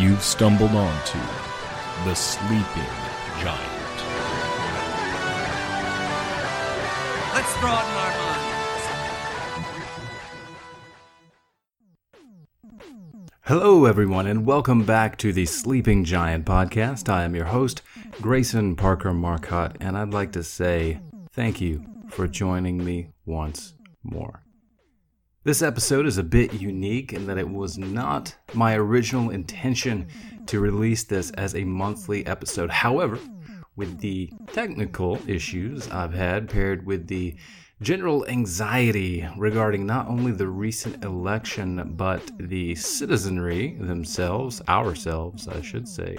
you've stumbled onto the Sleeping Giant. Let's broaden our minds. Hello, everyone, and welcome back to the Sleeping Giant podcast. I am your host, Grayson Parker Marcotte, and I'd like to say thank you for joining me once more. This episode is a bit unique in that it was not my original intention to release this as a monthly episode. However, with the technical issues I've had paired with the general anxiety regarding not only the recent election but the citizenry themselves, ourselves, I should say,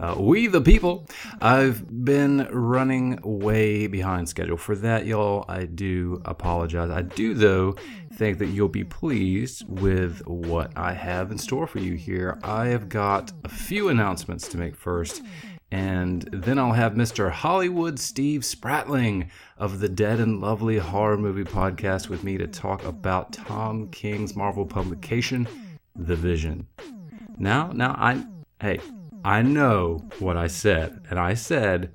uh, we the people, I've been running way behind schedule. For that, y'all, I do apologize. I do, though, think that you'll be pleased with what I have in store for you here. I have got a few announcements to make first. And then I'll have Mr. Hollywood Steve Spratling of the Dead and Lovely Horror Movie Podcast with me to talk about Tom King's Marvel publication, The Vision. Now, now I, hey, I know what I said, and I said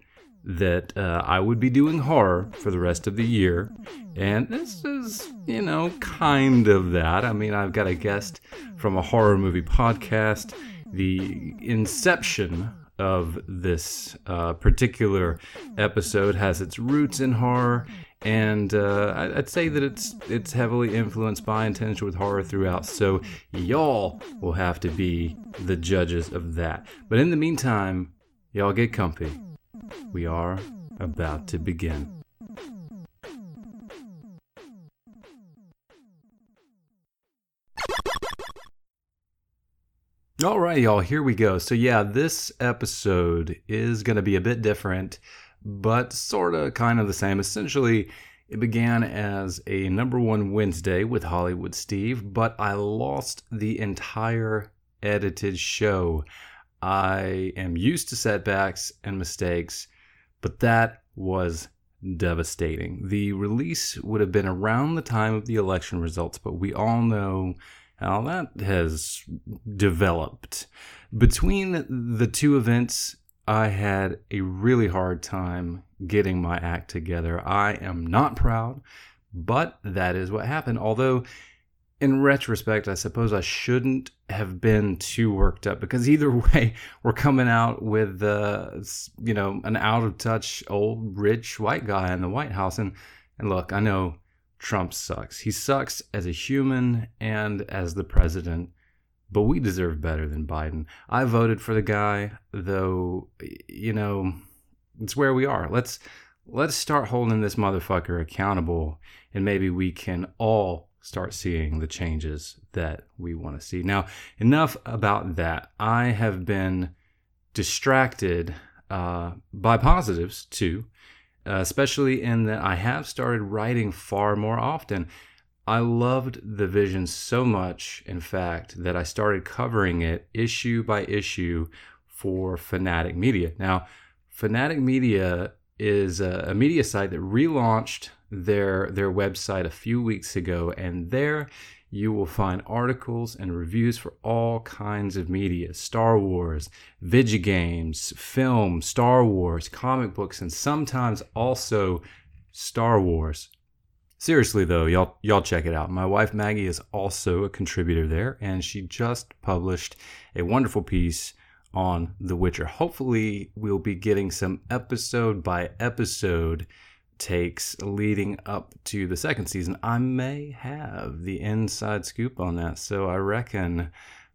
that uh, I would be doing horror for the rest of the year, and this is, you know, kind of that. I mean, I've got a guest from a horror movie podcast. The inception of this uh, particular episode has its roots in horror, and uh, I'd say that it's it's heavily influenced by intention with horror throughout. So y'all will have to be the judges of that. But in the meantime, y'all get comfy. We are about to begin. All right, y'all, here we go. So, yeah, this episode is going to be a bit different, but sort of kind of the same. Essentially, it began as a number one Wednesday with Hollywood Steve, but I lost the entire edited show. I am used to setbacks and mistakes, but that was devastating. The release would have been around the time of the election results, but we all know how that has developed. Between the two events, I had a really hard time getting my act together. I am not proud, but that is what happened. Although, in retrospect, I suppose I shouldn't have been too worked up because either way, we're coming out with, uh, you know, an out of touch old rich white guy in the White House. And, and look, I know Trump sucks. He sucks as a human and as the president, but we deserve better than Biden. I voted for the guy, though, you know, it's where we are. Let's let's start holding this motherfucker accountable and maybe we can all start seeing the changes that we want to see. Now, enough about that. I have been distracted uh, by positives too uh, especially in that I have started writing far more often. I loved the vision so much, in fact, that I started covering it issue by issue for Fanatic Media. Now, Fanatic Media is a, a media site that relaunched their their website a few weeks ago, and there you will find articles and reviews for all kinds of media Star Wars, video games, film, Star Wars, comic books, and sometimes also Star Wars. Seriously though, y'all y'all check it out. My wife Maggie is also a contributor there and she just published a wonderful piece on The Witcher. Hopefully, we'll be getting some episode by episode takes leading up to the second season. I may have the inside scoop on that, so I reckon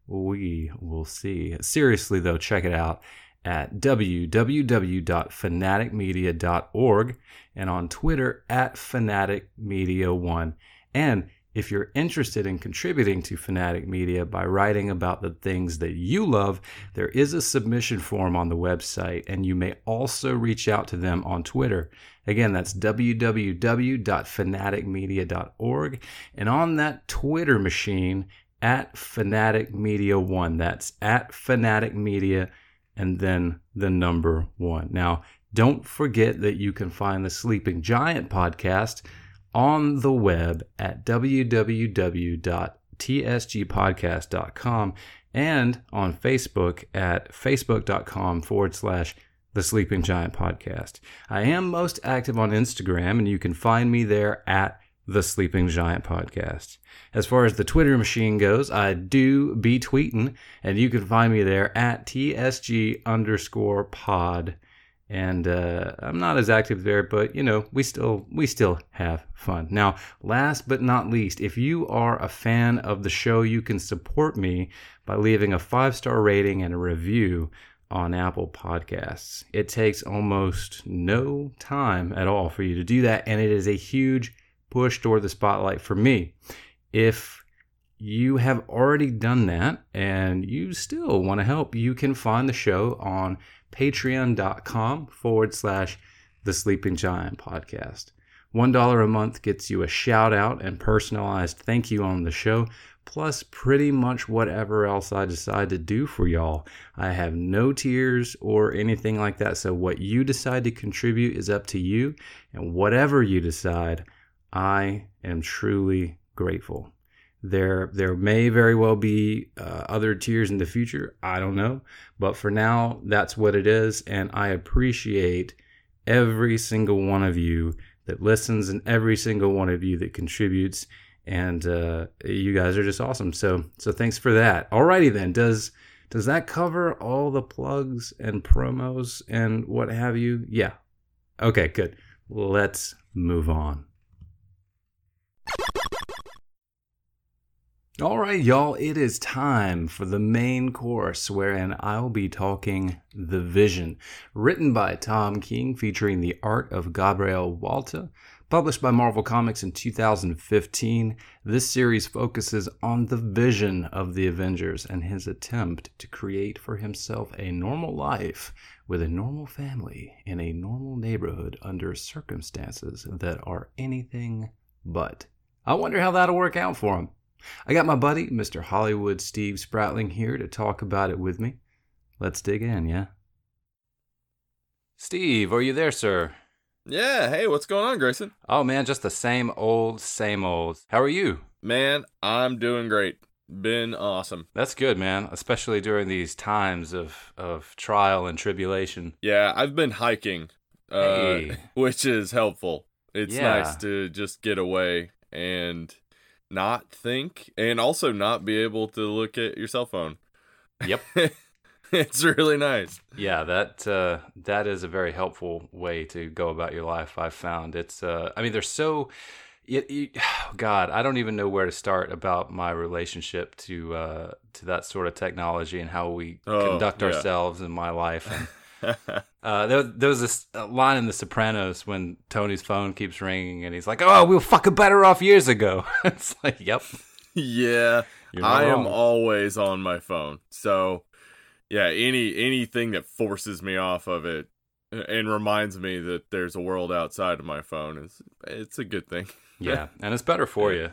we will see. Seriously, though, check it out at www.fanaticmedia.org and on Twitter at fanaticmedia1. And if you're interested in contributing to Fanatic Media by writing about the things that you love, there is a submission form on the website, and you may also reach out to them on Twitter. Again, that's www.fanaticmedia.org. And on that Twitter machine, at Fanatic Media One. That's at Fanatic Media and then the number one. Now, don't forget that you can find the Sleeping Giant podcast on the web at www.tsgpodcast.com. and on Facebook at facebook.com forward slash the Sleeping Giant Podcast. I am most active on Instagram, and you can find me there at the Sleeping Giant Podcast. As far as the Twitter machine goes, I do be tweeting, and you can find me there at TSG underscore pod. And uh, I'm not as active there, but you know we still we still have fun. Now, last but not least, if you are a fan of the show, you can support me by leaving a five star rating and a review on Apple Podcasts. It takes almost no time at all for you to do that, and it is a huge push toward the spotlight for me. If you have already done that and you still want to help, you can find the show on patreon.com forward slash the Sleeping Giant podcast. $1 a month gets you a shout out and personalized thank you on the show, plus pretty much whatever else I decide to do for y'all. I have no tiers or anything like that, so what you decide to contribute is up to you, and whatever you decide, I am truly grateful. There, there may very well be uh, other tiers in the future. I don't know, but for now, that's what it is, and I appreciate every single one of you that listens and every single one of you that contributes. And uh, you guys are just awesome. So, so thanks for that. Alrighty then. Does does that cover all the plugs and promos and what have you? Yeah. Okay, good. Let's move on. All right, y'all, it is time for the main course wherein I'll be talking The Vision, written by Tom King, featuring the art of Gabriel Walta, published by Marvel Comics in 2015. This series focuses on the vision of the Avengers and his attempt to create for himself a normal life with a normal family in a normal neighborhood under circumstances that are anything but. I wonder how that'll work out for him. I got my buddy, Mr. Hollywood Steve Spratling, here to talk about it with me. Let's dig in, yeah? Steve, are you there, sir? Yeah, hey, what's going on, Grayson? Oh, man, just the same old, same old. How are you? Man, I'm doing great. Been awesome. That's good, man, especially during these times of, of trial and tribulation. Yeah, I've been hiking, uh, Hey. which is helpful. It's Yeah. nice to just get away and not think and also not be able to look at your cell phone. Yep. it's really nice. Yeah, that uh, that is a very helpful way to go about your life. I've found it's. Uh, I mean, they're so. It, you, God, I don't even know where to start about my relationship to uh, to that sort of technology and how we Oh, conduct yeah. ourselves in my life. And uh, there, there was this uh, line in The Sopranos when Tony's phone keeps ringing and he's like, "Oh, we were fucking better off years ago." it's like, "Yep, yeah, I am always on my phone. So, yeah, any anything that forces me off of it uh, and reminds me that there's a world outside of my phone is it's a good thing. yeah, and it's better for you."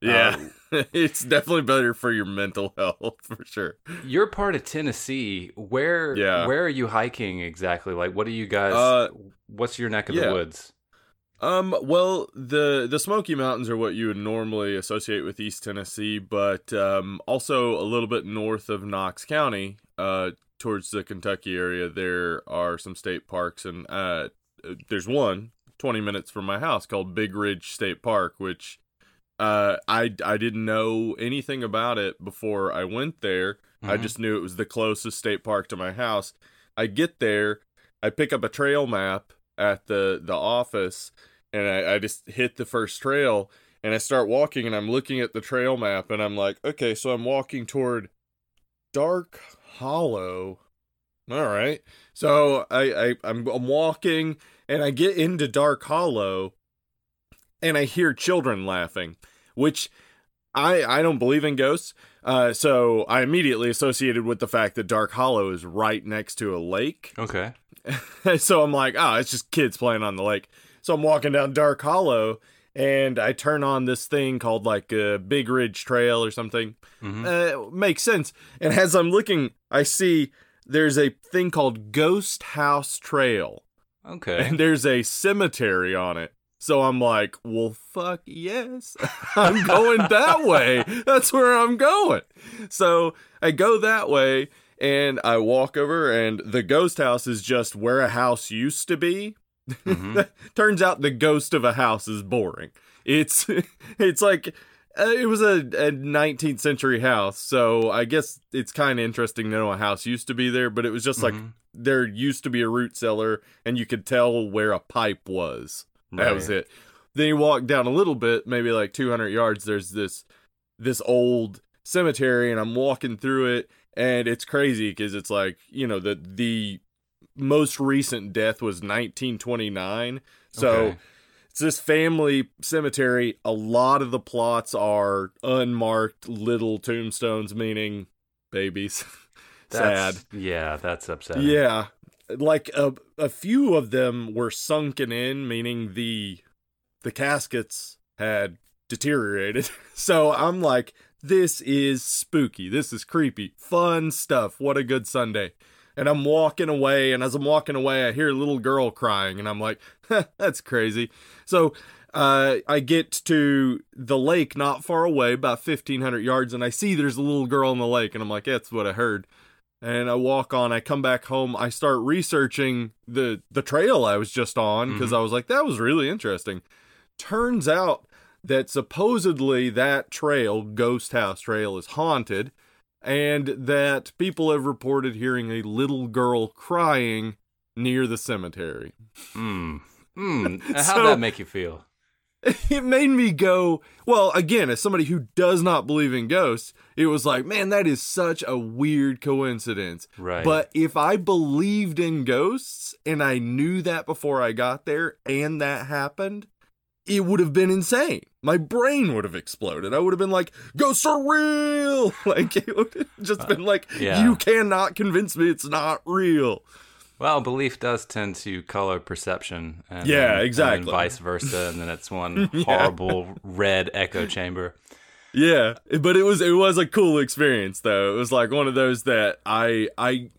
Yeah, it's definitely better for your mental health for sure. You're part of Tennessee. Where Yeah. where are you hiking exactly? Like what do you guys Uh, what's your neck of yeah. the woods? Um, well, the the Smoky Mountains are what you would normally associate with East Tennessee, but um, also a little bit north of Knox County, uh, towards the Kentucky area, there are some state parks, and uh, there's one 20 minutes from my house called Big Ridge State Park, which uh, I I didn't know anything about it before I went there. I Mhm. just knew it was the closest state park to my house. I get there, I pick up a trail map at the the office, and I, I just hit the first trail, and I start walking, and I'm looking at the trail map, and I'm like, okay, so I'm walking toward Dark Hollow. All right, so I, I I'm I'm walking, and I get into Dark Hollow, and I hear children laughing, which I I don't believe in ghosts. Uh, so I immediately associated with the fact that Dark Hollow is right next to a lake. Okay. so I'm like, oh, it's just kids playing on the lake. So I'm walking down Dark Hollow and I turn on this thing called like a Big Ridge Trail or something. Mhm. Uh, makes sense. And as I'm looking, I see there's a thing called Ghost House Trail Okay. and there's a cemetery on it. So I'm like, well, fuck yes. I'm going that way. That's where I'm going. So I go that way and I walk over, and the ghost house is just where a house used to be. Mhm. Turns out the ghost of a house is boring. It's it's like uh, it was a, a 19th century house, so I guess it's kind of interesting to know a house used to be there. But it was just like Mhm. there used to be a root cellar, and you could tell where a pipe was. That was it. Then you walk down a little bit, maybe like 200 yards. There's this this old cemetery, and I'm walking through it, and it's crazy because it's like you know the the most recent death was 1929. So Okay. it's this family cemetery. A lot of the plots are unmarked little tombstones, meaning babies. Sad. That's, Yeah, that's upsetting. Yeah, like a a few of them were sunken in, meaning the the caskets had deteriorated. So I'm like, this is spooky. This is creepy. Fun stuff. What a good Sunday. And I'm walking away, and as I'm walking away, I hear a little girl crying, and I'm like, that's crazy. So uh, I get to the lake not far away, about 1,500 yards, and I see there's a little girl in the lake, and I'm like, that's what I heard and I walk on. I come back home. I start researching the the trail I was just on because I was like, that was really interesting. Turns out that supposedly that trail, Ghost House Trail, is haunted, and that people have reported hearing a little girl crying near the cemetery. Hmm. Hmm. How'd So- that make you feel? it made me go well again as somebody who does not believe in ghosts it was like man that is such a weird coincidence Right. but if i believed in ghosts and i knew that before i got there and that happened it would have been insane my brain would have exploded i would have been like ghosts surreal!" like it would have just been like Uh, yeah. you cannot convince me it's not real Well, belief does tend to color perception. And Yeah, then- and exactly. vice versa, and then it's one horrible red echo chamber. Yeah, but it was it was a cool experience though. It was like one of those that I I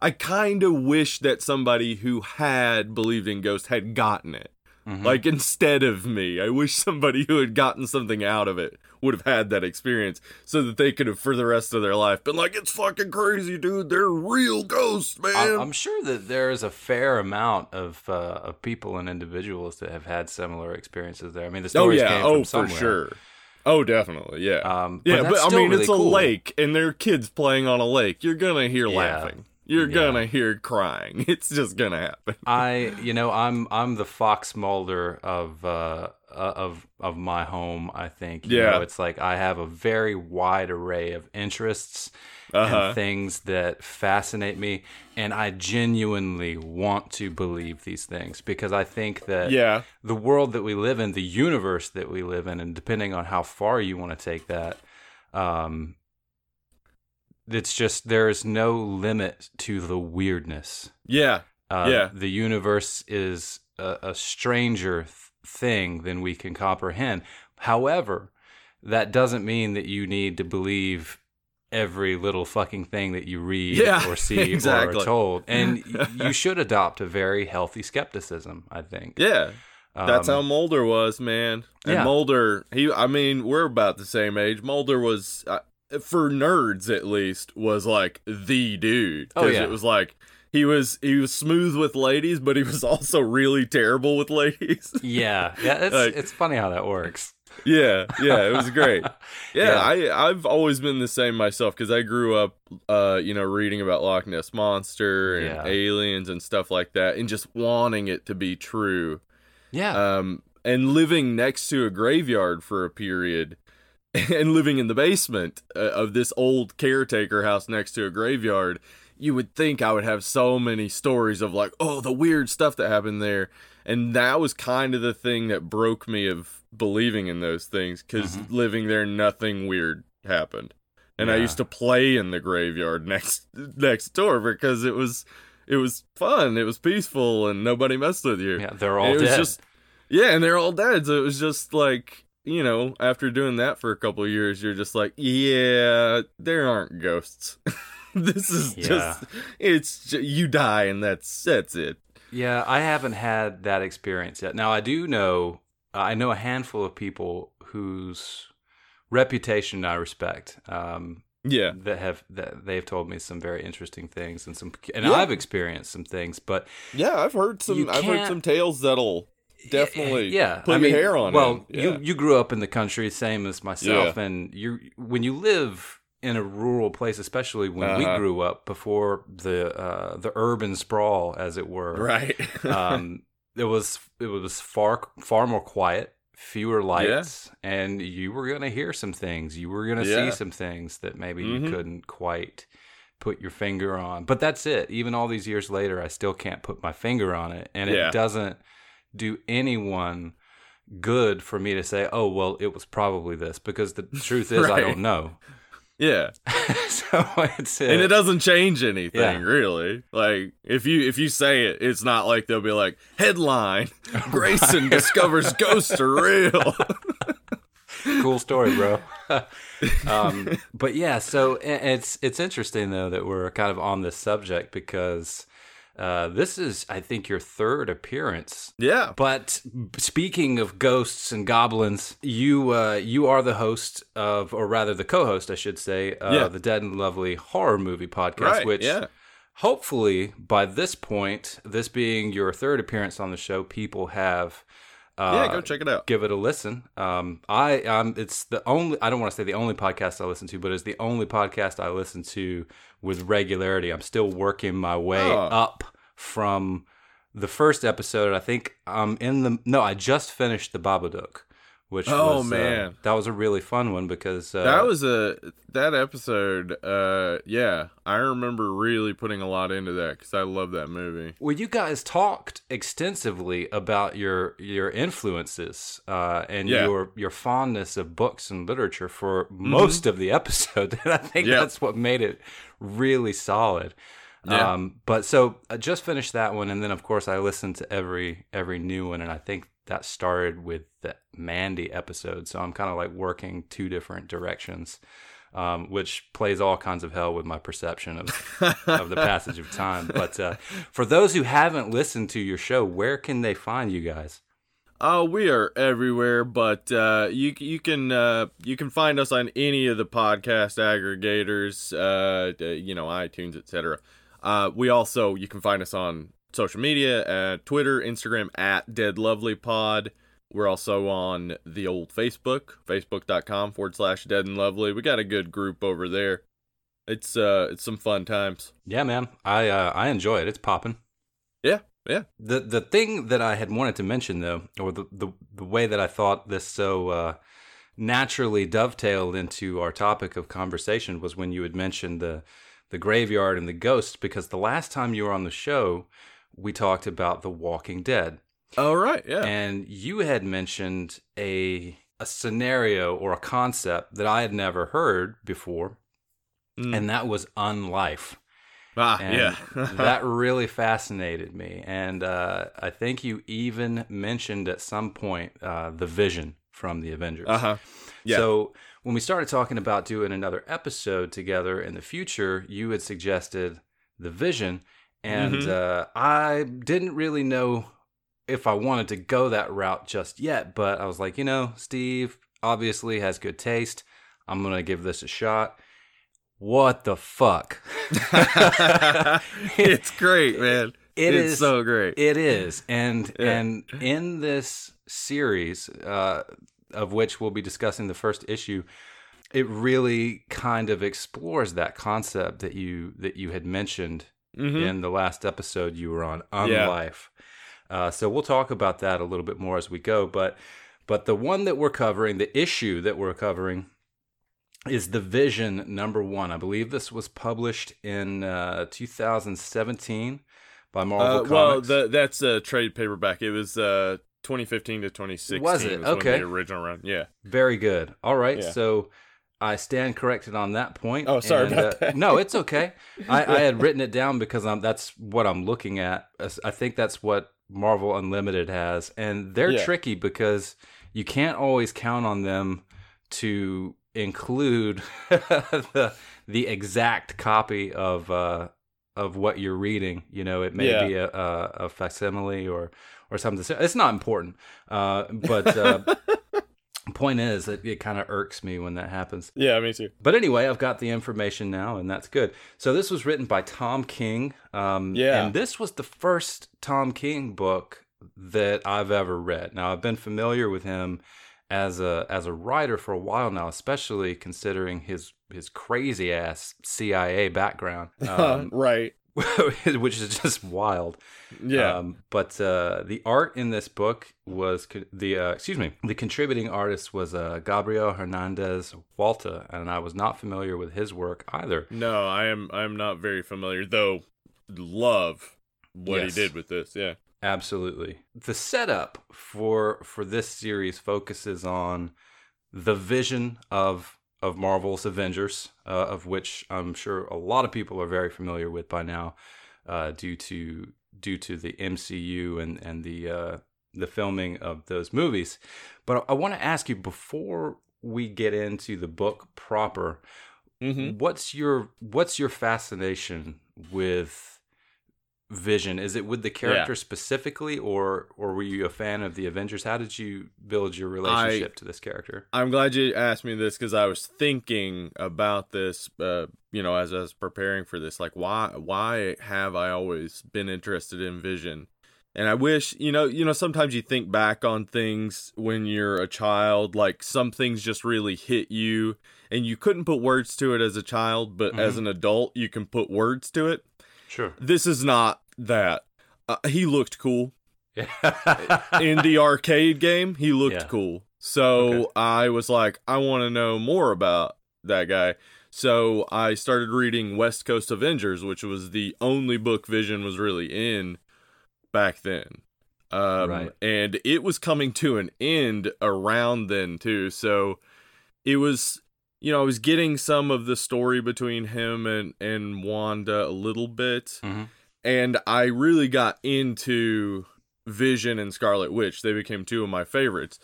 I kind of wish that somebody who had believed in ghosts had gotten it. Mhm. Like instead of me, I wish somebody who had gotten something out of it would have had that experience so that they could have for the rest of their life been like, "It's fucking crazy, dude. They're real ghosts, man." I'm sure that there is a fair amount of uh, of people and individuals that have had similar experiences there. I mean, the oh stories yeah, came oh from for sure. Oh, definitely, yeah. Um, Yeah, but, but, I mean, really it's a lake, and there are kids playing on a lake. You're gonna hear Yeah. laughing. You're Yeah. gonna hear crying. It's just gonna happen. I, you know, I'm I'm the Fox Mulder of uh, uh, of of my home. I think. You Yeah. know, it's like I have a very wide array of interests Uh-huh. and things that fascinate me, and I genuinely want to believe these things because I think that Yeah, the world that we live in, the universe that we live in, and depending on how far you want to take that, um, it's just there is no limit to the weirdness. yeah, Uh, Yeah. The universe is a, a stranger th- thing than we can comprehend. However, that doesn't mean that you need to believe every little fucking thing that you read Yeah, or see or are told. And you should adopt a very healthy skepticism, I think. yeah. That's Um, how Mulder was, man. And yeah. Mulder, he, I mean, we're about the same age. Mulder was, uh, for nerds at least, was like the dude. Oh, 'Cause yeah. It was like he was he was smooth with ladies, but he was also really terrible with ladies. Yeah, yeah, it's Like- it's funny how that works. yeah, yeah, it was great. Yeah, Yeah. I I've always been the same myself because I grew up, uh, you know, reading about Loch Ness monster and Yeah. aliens and stuff like that, and just wanting it to be true. Yeah, Um, and living next to a graveyard for a period, and living in the basement uh, of this old caretaker house next to a graveyard. You would think I would have so many stories of like, oh, the weird stuff that happened there, and that was kind of the thing that broke me of believing in those things because living there, nothing weird happened, and I used to play in the graveyard next next door because it was it was fun, it was peaceful, and nobody messed with you. yeah, they're all it was dead. just yeah, and they're all dead. So it was just like you know, after doing that for a couple of years, you're just like, yeah, there aren't ghosts. this is Yeah. just it's ju- you die and that's that's it. Yeah, I haven't had that experience yet. Now I do know I know a handful of people whose reputation I respect. Um, Yeah. that have that they've told me some very interesting things and some and Yeah. I've experienced some things, but Yeah, I've heard some I've heard some tales that'll definitely yeah, put I your mean, hair on well. Yeah. you you grew up in the country, same as myself, and you when you live in a rural place, especially when we Uh-huh. grew up before the uh, the urban sprawl, as it were, right. um, it was it was far far more quiet, fewer lights, and you were gonna hear some things. You were gonna Yeah. see some things that maybe Mhm. you couldn't quite put your finger on. But that's it. Even all these years later, I still can't put my finger on it, and Yeah. it doesn't do anyone good for me to say, "Oh, well, it was probably this," because the truth is, I don't know. yeah. so it's and it doesn't change anything Yeah. really like if you if you say it it's not like they'll be like headline grayson discovers ghosts are real cool story, bro. um, but yeah, so it's it's interesting though that we're kind of on this subject because uh, this is, I think, your third appearance. yeah But speaking of ghosts and goblins, you uh, you are the host of, or rather, the co-host, I should say, uh, Yeah. the Dead and Lovely horror movie podcast, right which yeah hopefully by this point, this being your third appearance on the show, people have. Uh, yeah go check it out give it a listen. Um, I um, it's the only I don't want to say the only podcast I listen to, but it's the only podcast I listen to with regularity. I'm still working my way Oh. up from the first episode. I think I'm in the no. I just finished the Babadook, which Oh, was, uh, man. that was a really fun one because uh, that was a that episode uh yeah i remember really putting a lot into that because i love that movie Well, you guys talked extensively about your your influences uh, and Yeah. your your fondness of books and literature for most of the episode, and I think Yeah. that's what made it really solid. Yeah. Um, but so I just finished that one, and then of course I listened to every every new one, and I think that started with the Mandy episode. So I'm kind of like working two different directions. Um, which plays all kinds of hell with my perception of of the passage of time. But uh, for those who haven't listened to your show, where can they find you guys? Oh, we are everywhere, but uh, you you can uh, you can find us on any of the podcast aggregators, uh, you know, iTunes, etc. Uh, we also you can find us on social media, uh, Twitter, Instagram at Dead Lovely Pod. We're also on the old Facebook, facebook.com forward slash Dead and Lovely. We got a good group over there. It's uh, it's some fun times. Yeah, man, I uh, I enjoy it. It's popping. Yeah, yeah. The the thing that I had wanted to mention though, or the the, the way that I thought this so uh, naturally dovetailed into our topic of conversation was when you had mentioned the the graveyard and the ghosts, because the last time you were on the show, we talked about The Walking Dead. Oh right, yeah. and you had mentioned a a scenario or a concept that I had never heard before, Mm. and that was unlife. ah, And yeah. that really fascinated me, and uh, I think you even mentioned at some point uh, the Vision from the Avengers. uh huh. Yeah. So when we started talking about doing another episode together in the future, you had suggested the Vision, and Mhm. uh, I didn't really know if I wanted to go that route just yet. But I was like, you know, Steve obviously has good taste. I'm gonna give this a shot. What the fuck? it's great, man. It it's is- so great. It is, and Yeah. and in this series, uh, of which we'll be discussing the first issue, it really kind of explores that concept that you that you had mentioned Mhm. in the last episode you were on, Yeah. Unlife. Uh, so we'll talk about that a little bit more as we go, but but the one that we're covering, the issue that we're covering, is the Vision number one. I believe this was published in uh, 2017 by Marvel Uh, Comics. well, the, that's a trade paperback. It was uh, 2015 to 2016. Was it? when Okay. the original run. Yeah. Very good. All right. Yeah. So I stand corrected on that point. Oh, sorry And, about uh, that. no, it's okay. I, I had written it down because I'm, that's what I'm looking at. I think that's what Marvel Unlimited has. And they're Yeah. tricky because you can't always count on them to include the, the exact copy of uh, of what you're reading. You know, it may Yeah. be a, a, a facsimile or or something. It's not important, uh, but uh, point is that it kind of irks me when that happens. Yeah, me too. But anyway, I've got the information now, and that's good. So this was written by Tom King. Um, Yeah. And this was the first Tom King book that I've ever read. Now I've been familiar with him as a as a writer for a while now, especially considering his his crazy ass CIA background, um, right. which is just wild. Yeah. Um, but uh, the art in this book was co- the uh, excuse me the contributing artist was uh, Gabriel Hernandez Walta, and I was not familiar with his work either. no, I am. I am not very familiar, though. Love what Yes. he did with this. Yeah. Absolutely, the setup for for this series focuses on the vision of of Marvel's Avengers, uh, of which I'm sure a lot of people are very familiar with by now, uh, due to due to the MCU and and the uh, the filming of those movies. But I want to ask you before we get into the book proper, Mm-hmm. what's your what's your fascination with Vision? Is it with the character specifically, or or were you a fan of the Avengers? How did you build your relationship to this character? I'm glad you asked me this because I was thinking about this, uh, you know, as I was preparing for this. Like, why, why have I always been interested in Vision? And I wish, you know, you know, sometimes you think back on things when you're a child, like some things just really hit you, and you couldn't put words to it as a child, but as an adult, you can put words to it. Sure. This is not that. Uh, he looked cool in the arcade game, he looked Yeah. cool. So Okay. I was like, I want to know more about that guy. So I started reading West Coast Avengers, which was the only book Vision was really in back then. Um, Right. And it was coming to an end around then, too. So it was, you know, I was getting some of the story between him and, and Wanda a little bit Mhm. And I really got into Vision and Scarlet Witch. They became two of my favorites.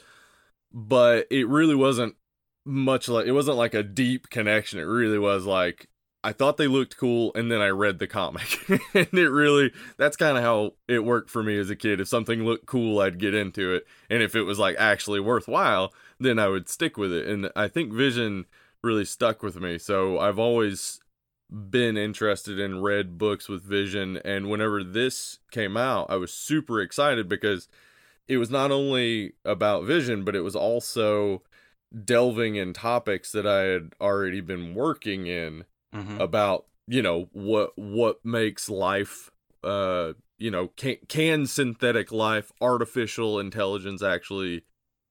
But it really wasn't much like it wasn't like a deep connection. It really was like I thought they looked cool and then I read the comic. and it really that's kind of how it worked for me as a kid. If something looked cool, I'd get into it. And if it was like actually worthwhile, then I would stick with it. And I think Vision really stuck with me. So I've always been interested in read books with vision and whenever this came out i was super excited because it was not only about vision but it was also delving in topics that i had already been working in Mhm. about you know what what makes life uh you know can can synthetic life artificial intelligence actually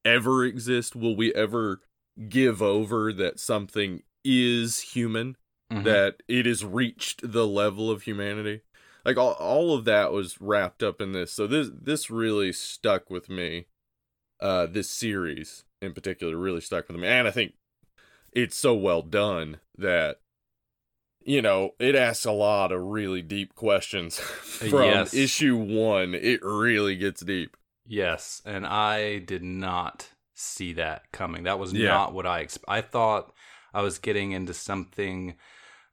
ever exist will we ever give over that something is human Mhm. that it has reached the level of humanity. Like all, all of that was wrapped up in this. So this this really stuck with me. Uh this series in particular really stuck with me. And I think it's so well done that you know, it asks a lot of really deep questions from Yes. issue 1. It really gets deep. Yes, and I did not see that coming. That was Yeah. not what I exp- I thought I was getting into something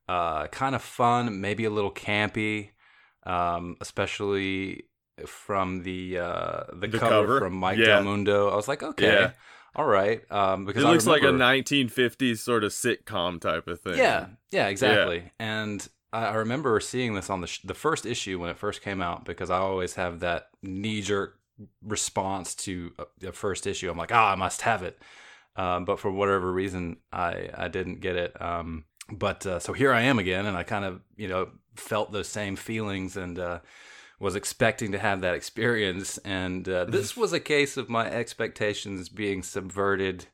uh, kind of fun, maybe a little campy, um, especially from the uh, the, The cover, cover? from Mike Yeah. Del Mundo. I was like, okay, Yeah. all right, um, because It I looks like a remember- 1950s sort of sitcom type of thing. yeah, yeah, exactly. And I, I remember seeing this on the sh- the first issue when it first came out because I always have that knee jerk response to a, a first issue. I'm like, ah, I must have it. Um, but for whatever reason, I I didn't get it. Um, but uh, so here I am again, and I kind of you know felt those same feelings and. Uh, was expecting to have that experience, and uh, this was a case of my expectations being subverted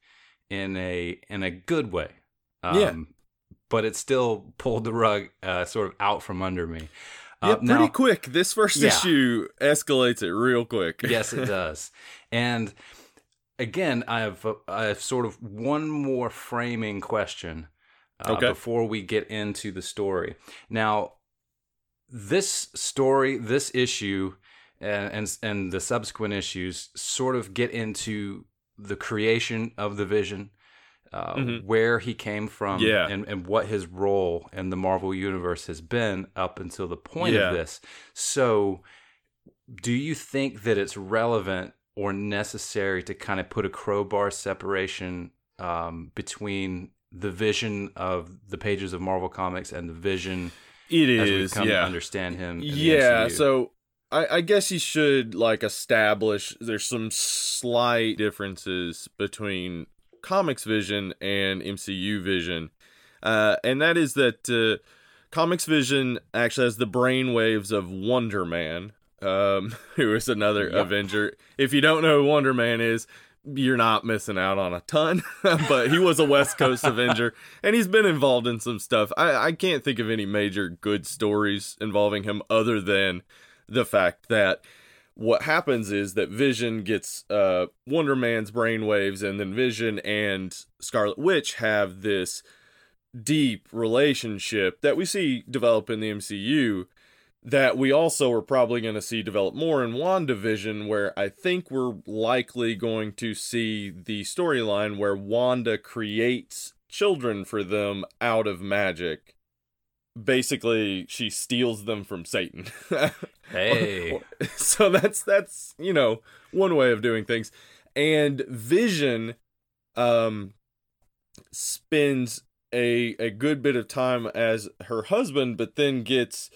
in a in a good way. Um, Yeah. But it still pulled the rug uh, sort of out from under me. Yeah, Uh, pretty now- quick. This first Yeah. issue escalates it real quick. yes, it does. And again, I have I have sort of one more framing question uh, Okay. before we get into the story. Now, this story, this issue, and and, and the subsequent issues sort of get into the creation of the vision. uh, Mhm. where he came from, Yeah. and, and what his role in the Marvel universe has been up until the point Yeah. of this. So, do you think that it's relevant or necessary to kind of put a crowbar separation um, between the vision of the pages of Marvel Comics and the vision it is as we've come yeah. to understand him? Yeah, so I, I guess you should like establish there's some slight differences between comics vision and MCU vision, uh, and that is that uh, comics vision actually has the brain waves of Wonder Man, um, who is another Yep. Avenger. If you don't know who Wonder Man is, you're not missing out on a ton. but he was a West Coast Avenger, and he's been involved in some stuff. I, I can't think of any major good stories involving him other than the fact that what happens is that Vision gets uh, Wonder Man's brainwaves, and then Vision and Scarlet Witch have this deep relationship that we see develop in the MCU that we also are probably going to see develop more in WandaVision, where I think we're likely going to see the storyline where Wanda creates children for them out of magic. Basically, she steals them from Satan. hey, so that's that's you know one way of doing things and vision um spends a a good bit of time as her husband but then gets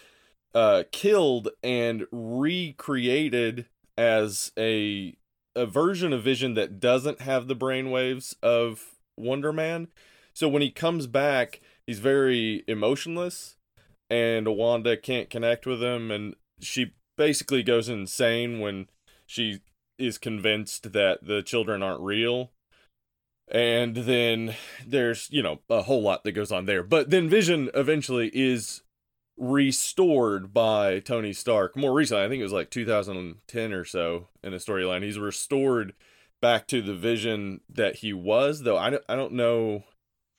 uh killed and recreated as a a version of vision that doesn't have the brainwaves of wonder man so when he comes back he's very emotionless and wanda can't connect with him and she basically goes insane when she is convinced that the children aren't real. And then there's, you know, a whole lot that goes on there. But then Vision eventually is restored by Tony Stark. More recently, I think it was like 2010 or so in a storyline. He's restored back to the Vision that he was, though I don't, I don't know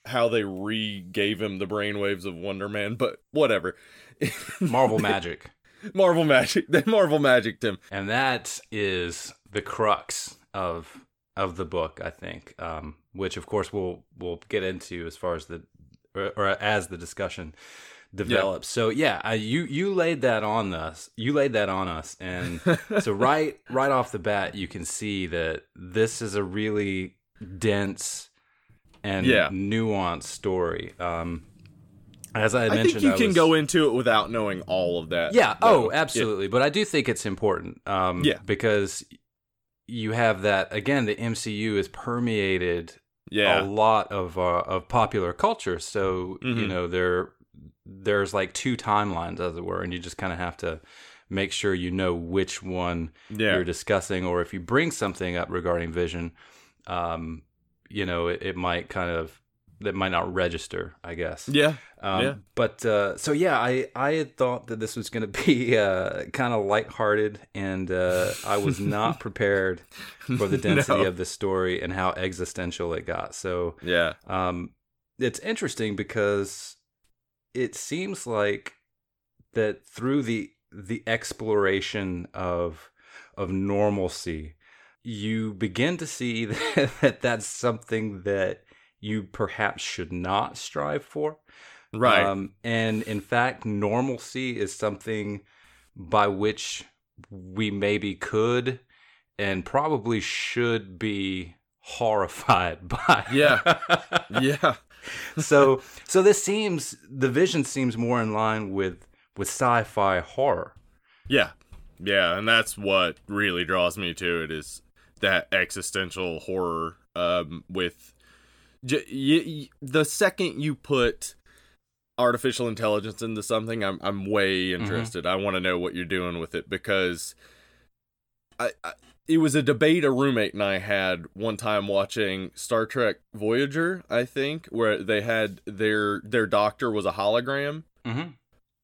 how they re-gave him the brainwaves of Wonder Man, but whatever. Marvel magic. Marvel magic. They Marvel magic him. and that is the crux of of the book i think um, which of course we'll we'll get into as far as the or, or as the discussion develops so yeah I, you you laid that on us you laid that on us and so right right off the bat you can see that this is a really dense and Yeah. nuanced story um as i I mentioned think you I can was- go into it without knowing all of that. yeah. though. Oh, absolutely. But I do think it's important. Um, Yeah. Because you have that again. The MCU is permeated Yeah. a lot of uh, of popular culture. So you Mhm. know there there's like two timelines, as it were, and you just kind of have to make sure you know which one Yeah. you're discussing, or if you bring something up regarding Vision, um, you know, it, it might kind of that might not register. I guess. Yeah. Um, Yeah. But uh, so yeah, I I had thought that this was going to be uh, kind of lighthearted, and uh, I was not prepared for the density No. of the story and how existential it got. So Yeah. um, it's interesting because it seems like that through the the exploration of of normalcy, you begin to see that, that that's something that you perhaps should not strive for. Right. Um, and in fact, normalcy is something by which we maybe could and probably should be horrified by. Yeah. yeah. so so this seems the vision seems more in line with with sci-fi horror. Yeah. Yeah. And that's what really draws me to it is that existential horror um, with j- y- y- the second you put artificial intelligence into something i'm i'm way interested i want to know what you're doing with it because I, I it was a debate a roommate and i had one time watching star trek voyager i think where they had their their doctor was a hologram. Mm-hmm.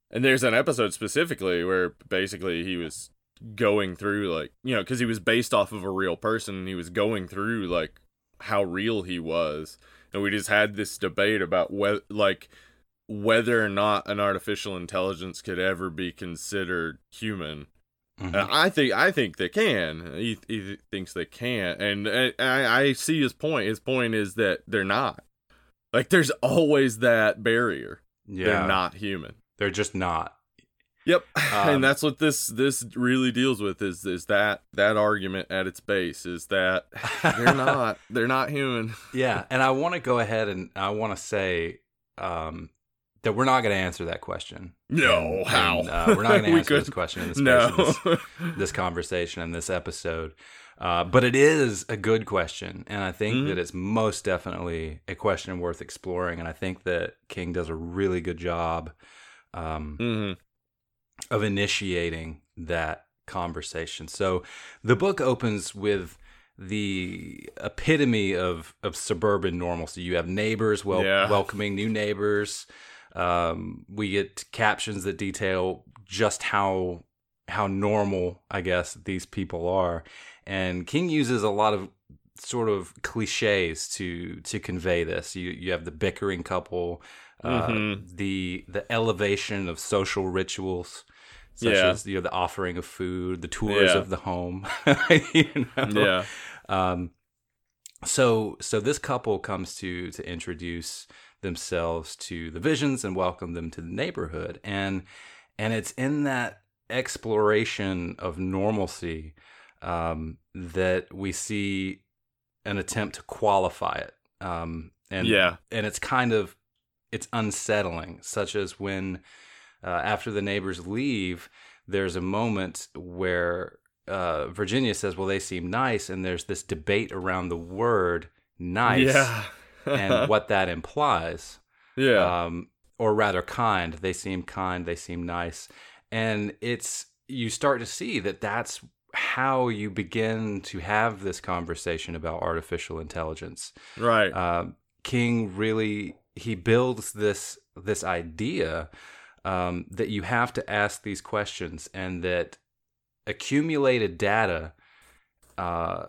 and there's an episode specifically where basically he was going through like you know because he was based off of a real person and he was going through like how real he was. And we just had this debate about whether like whether or not an artificial intelligence could ever be considered human Mhm. Uh, I think I think they can. He, he thinks they can, and uh, I, I see his point. His point is that they're not. Like there's always that barrier. yeah, They're not human. They're just not. Yep, Um, and that's what this this really deals with is is that that argument at its base is that they're not they're not human. Yeah, and I want to go ahead and I want to say um, that we're not going to answer that question. No, And- how and, uh, we're not going to answer this question in of No, this, this conversation and this episode. Uh, but it is a good question, and I think Mhm. that it's most definitely a question worth exploring. And I think that King does a really good job um, Mhm. of initiating that conversation. So the book opens with the epitome of of suburban normalcy. You have neighbors wel- Yeah. welcoming new neighbors. Um, we get captions that detail just how how normal, I guess, these people are. And King uses a lot of sort of cliches to to convey this. You you have the bickering couple, uh, Mhm. the the elevation of social rituals, such Yeah. as you know the offering of food, the tours Yeah. of the home. you know? yeah, Um, so so this couple comes to to introduce themselves to the visions and welcome them to the neighborhood, and and it's in that exploration of normalcy um, that we see an attempt to qualify it. Um, and yeah, and it's kind of it's unsettling such as when uh, after the neighbors leave there's a moment where uh, virginia says well they seem nice and there's this debate around the word nice. Yeah, and what that implies yeah, um, or rather kind. They seem kind they seem nice. And it's you start to see that that's how you begin to have this conversation about artificial intelligence. Right, um, King really he builds this this idea um, that you have to ask these questions and that accumulated data uh,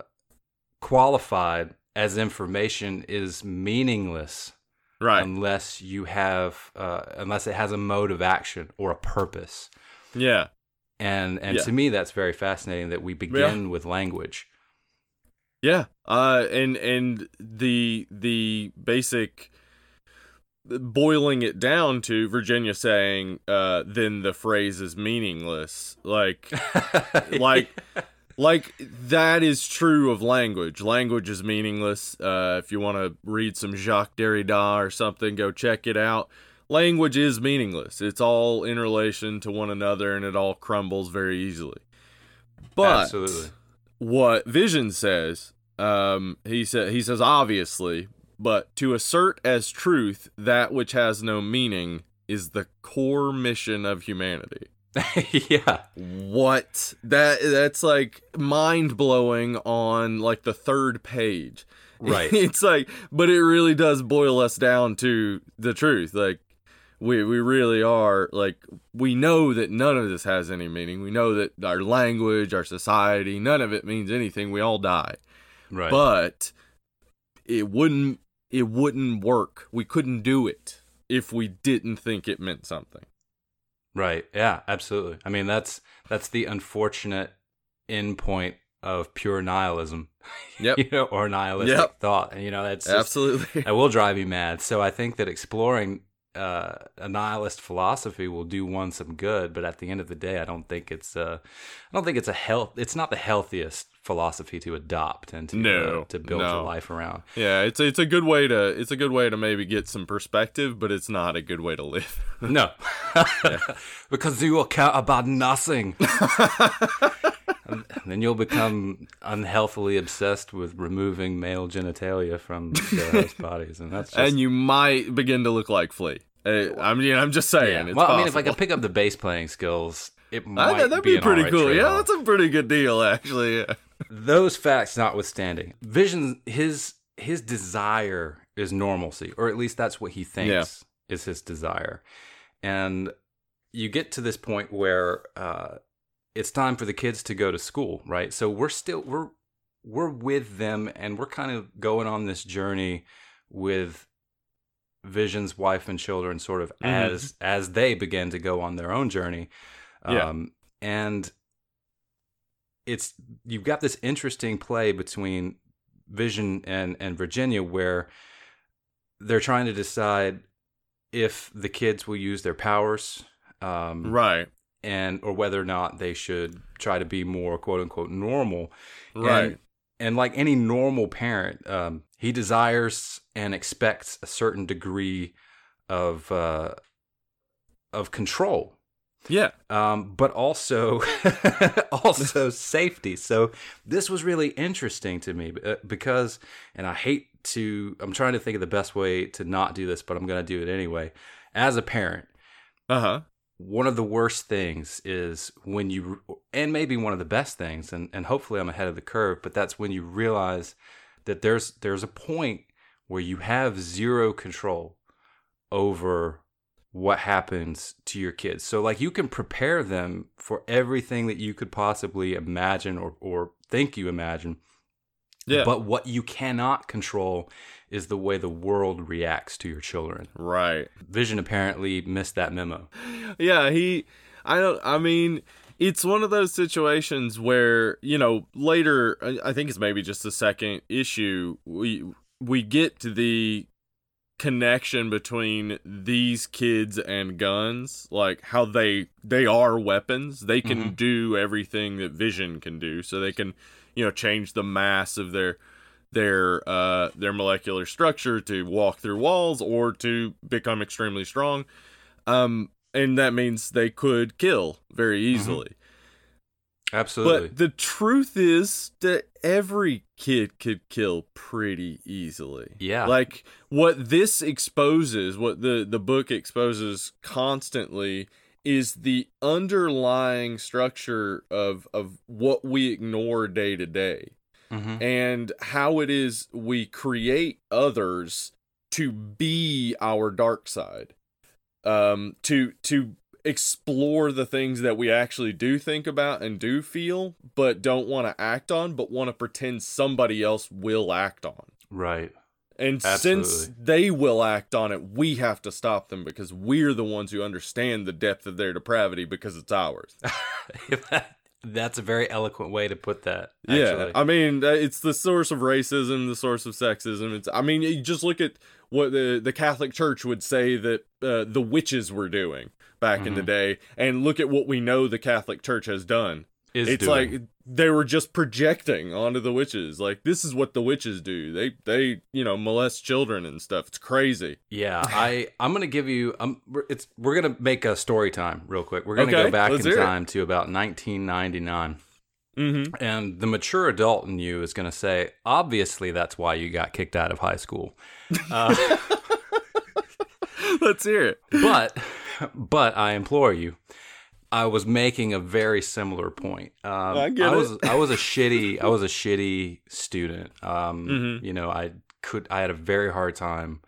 qualified as information is meaningless right, unless you have uh, unless it has a mode of action or a purpose yeah, and and Yeah. to me that's very fascinating that we begin with language yeah. Uh, and and the the basic boiling it down to Virginia saying, uh, then the phrase is meaningless. Like, like like that is true of language. Language is meaningless. Uh, if you want to read some jacques derrida or something go check it out. Language is meaningless. It's all in relation to one another and it all crumbles very easily. But absolutely. what vision says um, he said he says obviously but to assert as truth that which has no meaning is the core mission of humanity yeah. What? That that's like mind blowing on like the third page. Right. it's like but it really does boil us down to the truth. Like we we really are like we know that none of this has any meaning. We know that our language our society none of it means anything. We all die. Right. But it wouldn't it wouldn't work. We couldn't do it if we didn't think it meant something Right. Yeah, absolutely. I mean, that's that's the unfortunate end point of pure nihilism. Yep. you know, or nihilistic Yep. thought. And you know, that's just, absolutely that will drive you mad. So I think that exploring uh, a nihilist philosophy will do one some good, but at the end of the day, I don't think it's uh, I don't think it's a health. It's not the healthiest philosophy to adopt and to No, uh, to build your life around. Yeah, it's it's a good way to it's a good way to maybe get some perspective, but it's not a good way to live. No, because you will care about nothing. and then you'll become unhealthily obsessed with removing male genitalia from their host bodies, and that's just. and you might begin to look like Flea. Uh, I mean, I'm just saying. yeah. It's well, I mean, if I could pick up the bass playing skills, it might that'd be, be, pretty alright cool. Yeah, that's a pretty good deal, actually. Yeah. those facts notwithstanding, Vision his his desire is normalcy, or at least that's what he thinks is his desire. And you get to this point where uh, it's time for the kids to go to school, right? So we're still we're we're with them, and we're kind of going on this journey with Vision's wife and children, sort of Mhm. as as they begin to go on their own journey. Yeah. Um, and it's you've got this interesting play between Vision and and Virginia where they're trying to decide if the kids will use their powers, um, Right. And or whether or not they should try to be more quote unquote normal. Right. And, and like any normal parent, um, he desires and expects a certain degree of uh, of control yeah. um, but also also safety. So this was really interesting to me uh, because, and I hate to, I'm trying to think of the best way to not do this, but I'm going to do it anyway. As a parent, Uh huh. One of the worst things is when you, and maybe one of the best things, and, and hopefully I'm ahead of the curve, but that's when you realize that there's there's a point where you have zero control over what happens to your kids. So like you can prepare them for everything that you could possibly imagine or, or think you imagine. Yeah. But what you cannot control is the way the world reacts to your children. right. Vision apparently missed that memo. yeah he i don't i mean it's one of those situations where you know later I- think it's maybe just the second issue we we get to the connection between these kids and guns like how they they are weapons they can Mhm. do everything that vision can do so they can you know change the mass of their their uh their molecular structure to walk through walls or to become extremely strong. Um and that means they could kill very easily. Absolutely. but the truth is that every kid could kill pretty easily. Yeah. like what this exposes what the the book exposes constantly is the underlying structure of of what we ignore day to day Mhm. and how it is we create others to be our dark side um to to explore the things that we actually do think about and do feel but don't want to act on but want to pretend somebody else will act on Right. and since they will act on it we have to stop them because we're the ones who understand the depth of their depravity because it's ours That's a very eloquent way to put that. Yeah, I mean, it's the source of racism, the source of sexism. It's, I mean, you just look at what the the Catholic Church would say that uh, the witches were doing back in the Mhm. day, and look at what we know the Catholic Church has done. Is it's doing. like they were just projecting onto the witches. Like this is what the witches do. They they you know molest children and stuff. It's crazy. Yeah, I I'm gonna give you. Um, we're- it's we're gonna make a story time real quick. We're gonna Okay, go back in hear it. time to about 1999, Mm-hmm. and the mature adult in you is gonna say, obviously that's why you got kicked out of high school. Uh, Let's hear it. but but I implore you. I was making a very similar point. Um, I get was it. I was a shitty I was a shitty student. Um, Mhm. You know, I could I had a very hard time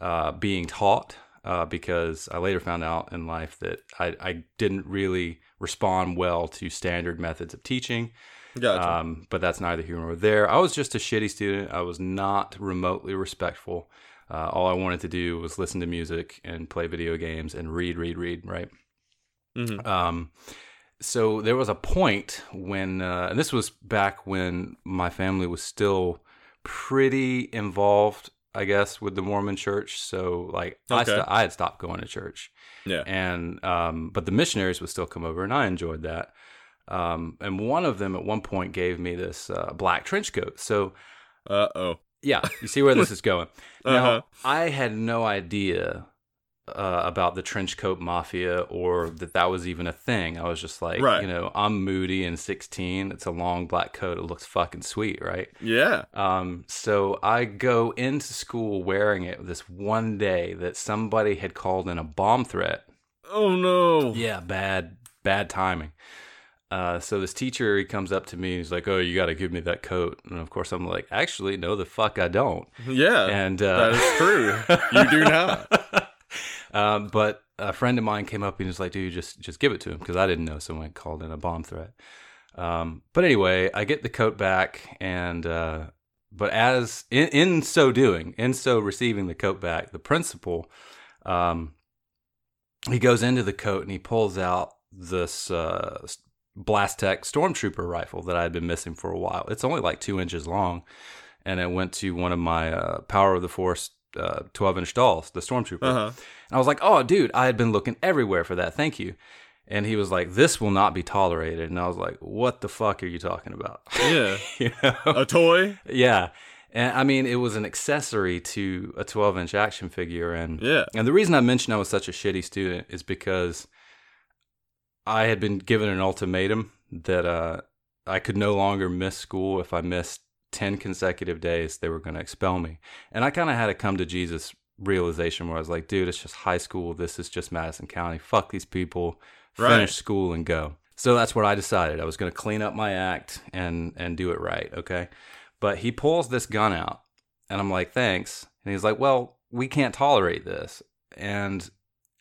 uh, being taught uh, because I later found out in life that I, I didn't really respond well to standard methods of teaching. Gotcha. Um, but that's neither here nor there. I was just a shitty student. I was not remotely respectful. Uh, all I wanted to do was listen to music and play video games and read, read, read. Right. Mhm. Um, so there was a point when, uh, and this was back when my family was still pretty involved, I guess, with the Mormon Church. So like, I, st- I had stopped going to church Yeah. and um, but the missionaries would still come over, and I enjoyed that. Um, and one of them at one point gave me this uh, black trench coat. So Uh oh. yeah, you see where this is going. Now Uh-huh. I had no idea uh, about the trench coat mafia or that that was even a thing. I was just like, Right. you know, I'm moody and 16. It's a long black coat. It looks fucking sweet, right? Yeah. Um, so I go into school wearing it this one day that somebody had called in a bomb threat Oh no. yeah, bad, bad timing. Uh, so this teacher, he comes up to me. He's like, "Oh, you got to give me that coat." And of course, I'm like, "Actually, no, the fuck, I don't." Yeah. And uh, that is true. you do not. um, but a friend of mine came up and was like, "Dude, just just give it to him," because I didn't know someone called in a bomb threat. Um, but anyway, I get the coat back, and uh, but as in, in so doing, in so receiving the coat back, the principal, um, he goes into the coat and he pulls out this uh, BlasTech Stormtrooper rifle that I had been missing for a while. It's only like two inches long, and it went to one of my uh, Power of the Force uh, 12 inch dolls, the Stormtrooper. Uh-huh. And I was like, oh, dude, I had been looking everywhere for that. Thank you. And he was like, this will not be tolerated. And I was like, what the fuck are you talking about? Yeah. you know? A toy? Yeah. And I mean, it was an accessory to a 12 inch action figure. And, Yeah. and the reason I mentioned I was such a shitty student is because I had been given an ultimatum that uh, I could no longer miss school if I missed 10 consecutive days, they were going to expel me. And I kind of had a come to Jesus realization where I was like, dude, it's just high school. This is just Madison County. Fuck these people. Finish school and go. So that's what I decided. I was going to clean up my act and and do it right, okay? But he pulls this gun out and I'm like, "Thanks." And he's like, "Well, we can't tolerate this." And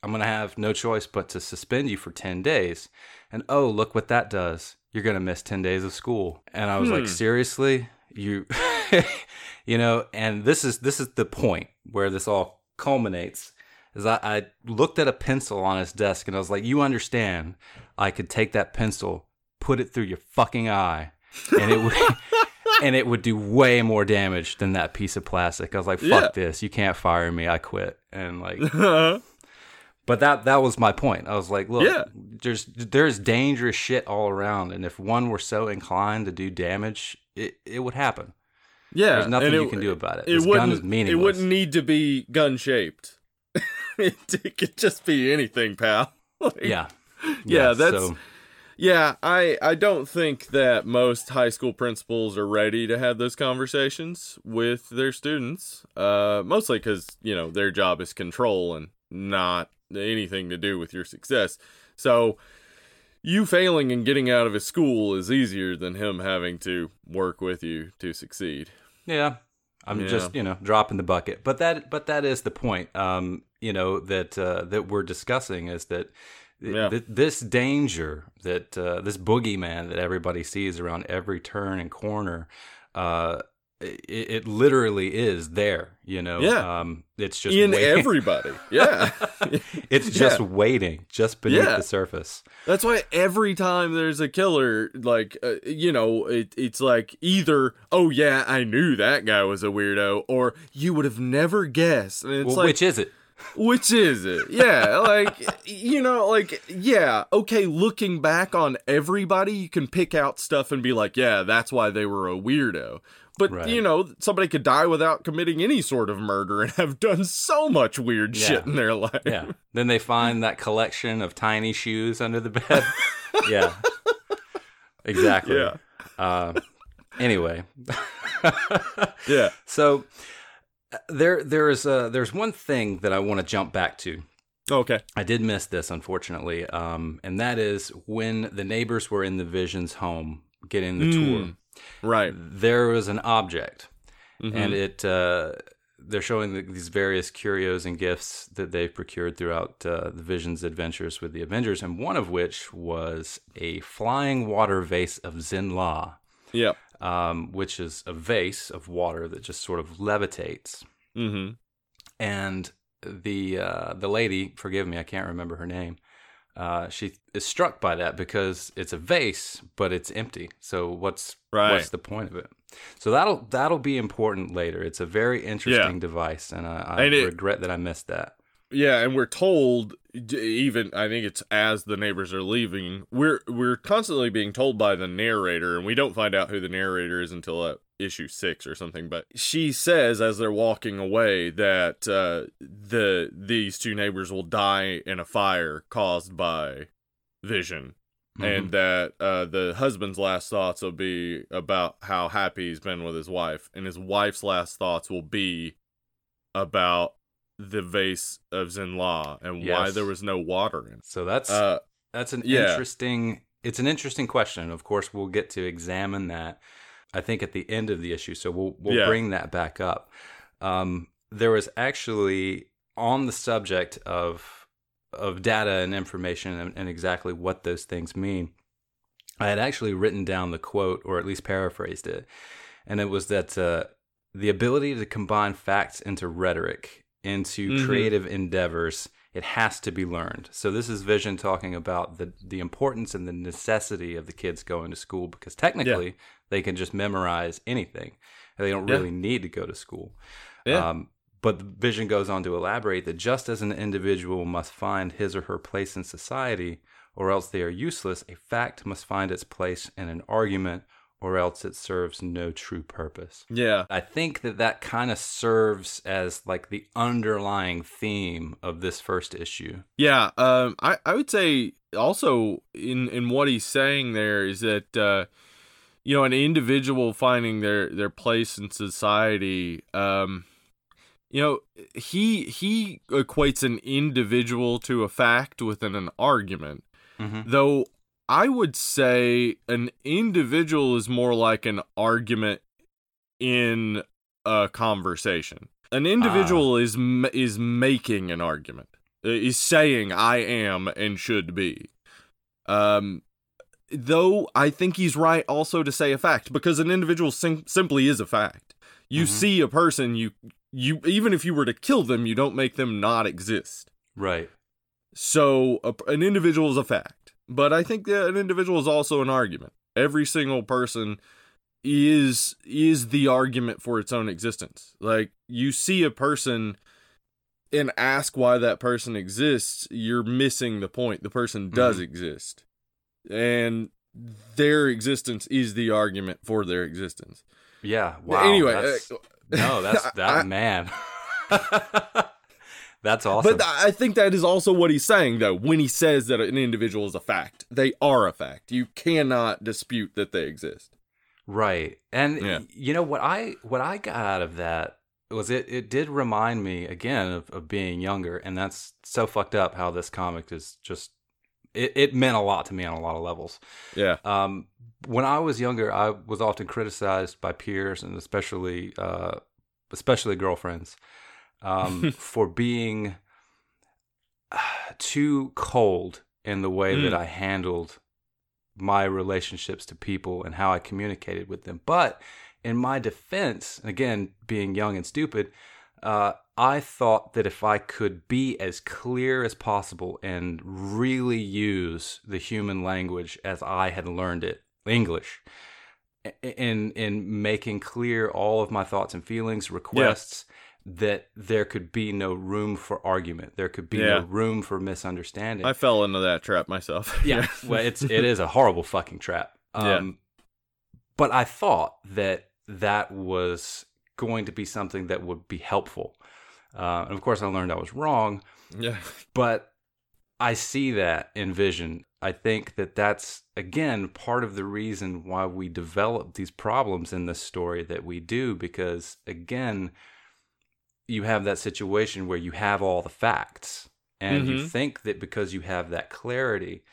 I'm going to have no choice but to suspend you for 10 days. And oh, look what that does. You're going to miss 10 days of school. And I was like, Hmm. seriously? You you know, and this is this is the point where this all culminates. Is I, I looked at a pencil on his desk and I was like, "You understand? I could take that pencil, put it through your fucking eye, and it would, and it would do way more damage than that piece of plastic." I was like, "Fuck Yeah. this! You can't fire me. I quit." And like, Uh-huh. But that that was my point. I was like, look, Yeah. there's there's dangerous shit all around, and if one were so inclined to do damage, it it would happen. yeah. There's nothing and you can do about it. It This gun wouldn't, it wouldn't need to be gun shaped. it, it could just be anything, pal. Like, Yeah, Yeah, that's- so- Yeah, I I don't think that most high school principals are ready to have those conversations with their students. Uh, mostly because you know their job is control and not anything to do with your success. So you failing and getting out of his school is easier than him having to work with you to succeed. Yeah. I'm Yeah. just, you know, dropping the bucket. But that but that is the point. Um, you know, that uh, that we're discussing is that th- Yeah. th- this danger that uh, this boogeyman that everybody sees around every turn and corner uh it, it literally is there, you know. Yeah. Um it's just In waiting. everybody, yeah. it's just Yeah. waiting just beneath Yeah. the surface. That's why every time there's a killer, like uh, you know, it, it's like either oh yeah, I knew that guy was a weirdo, or you would have never guessed. And it's Well, like which is it? which is it? Yeah, like you know, like yeah, okay. Looking back on everybody, you can pick out stuff and be like, yeah, that's why they were a weirdo. But Right. you know, somebody could die without committing any sort of murder and have done so much weird shit in their life. Yeah. then they find that collection of tiny shoes under the bed. yeah. Exactly. Yeah. Uh, anyway, Yeah. so uh, there there is uh there's one thing that I want to jump back to. Okay. I did miss this, unfortunately, um, and that is when the neighbors were in the Vision's home getting the tour. Right. There was an object, Mhm. and it uh, they're showing the, these various curios and gifts that they've procured throughout uh, the Vision's adventures with the Avengers, and one of which was a flying water vase of Zenn-La, Yep. um, which is a vase of water that just sort of levitates. Mm-hmm. And the uh, the lady, forgive me, I can't remember her name. Uh, she is struck by that because it's a vase, but it's empty. So what's Right. what's the point of it? So that'll that'll be important later. It's a very interesting device, and I, I And it- regret that I missed that. Yeah, and we're told even I think it's as the neighbors are leaving, we're we're constantly being told by the narrator, and we don't find out who the narrator is until issue six or something. But she says as they're walking away that uh, the these two neighbors will die in a fire caused by Vision, and that uh, the husband's last thoughts will be about how happy he's been with his wife, and his wife's last thoughts will be about the vase of Zenn-La and why there was no water in it. So that's Uh, That's an Yeah. interesting. It's an interesting question. Of course, we'll get to examine that. I think at the end of the issue, so we'll we'll Yeah. bring that back up. Um, there was actually on the subject of of data and information and, and exactly what those things mean. I had actually written down the quote, or at least paraphrased it, and it was that uh, the ability to combine facts into rhetoric, into Mhm. creative endeavors, It has to be learned. So this is Vision talking about the the importance and the necessity of the kids going to school because technically they can just memorize anything. They don't Yeah. really need to go to school. Yeah. Um, but the Vision goes on to elaborate that just as an individual must find his or her place in society, or else they are useless, a fact must find its place in an argument, or else it serves no true purpose. Yeah. I think that that kind of serves as like the underlying theme of this first issue. Yeah, um, I, I would say also in, in what he's saying there is that uh, you know an individual finding their, their place in society. Um, you know, he he equates an individual to a fact within an argument, Mm-hmm. though I would say an individual is more like an argument in a conversation. An individual is is making an argument. Uh, Is saying I am and should be. Um though I think he's right also to say a fact because an individual sim- simply is a fact. You Mhm. see a person you you even if you were to kill them you don't make them not exist. Right. So a, an individual is a fact, but I think that an individual is also an argument. Every single person is is the argument for its own existence. Like you see a person and ask why that person exists, you're missing the point. The person does Mhm. exist. And their existence is the argument for their existence. Yeah. Wow. anyway, that's- uh, no, that's that I- man. that's awesome. But I think that is also what he's saying, though, when he says that an individual is a fact. They are a fact. You cannot dispute that they exist. Right. And Yeah. you know what I what I got out of that was it it did remind me again of, of being younger and that's so fucked up how this comic is just it, it meant a lot to me on a lot of levels. Yeah. Um when I was younger I was often criticized by peers and especially uh especially girlfriends um for being uh, too cold in the way that Mm. I handled my relationships to people and how I communicated with them. But in my defense, again, being young and stupid, uh, I thought that if I could be as clear as possible and really use the human language as I had learned it, English, in in making clear all of my thoughts and feelings, requests, that there could be no room for argument. There could be Yeah. no room for misunderstanding I fell into that trap myself. yeah well it's it is a horrible fucking trap um Yeah. but i thought that that was going to be something that would be helpful uh, and of course i learned i was wrong yeah. but i see that in vision i think that that's again part of the reason why we develop these problems in this story that we do because again you have that situation where you have all the facts and you Mhm. think that because you have that clarity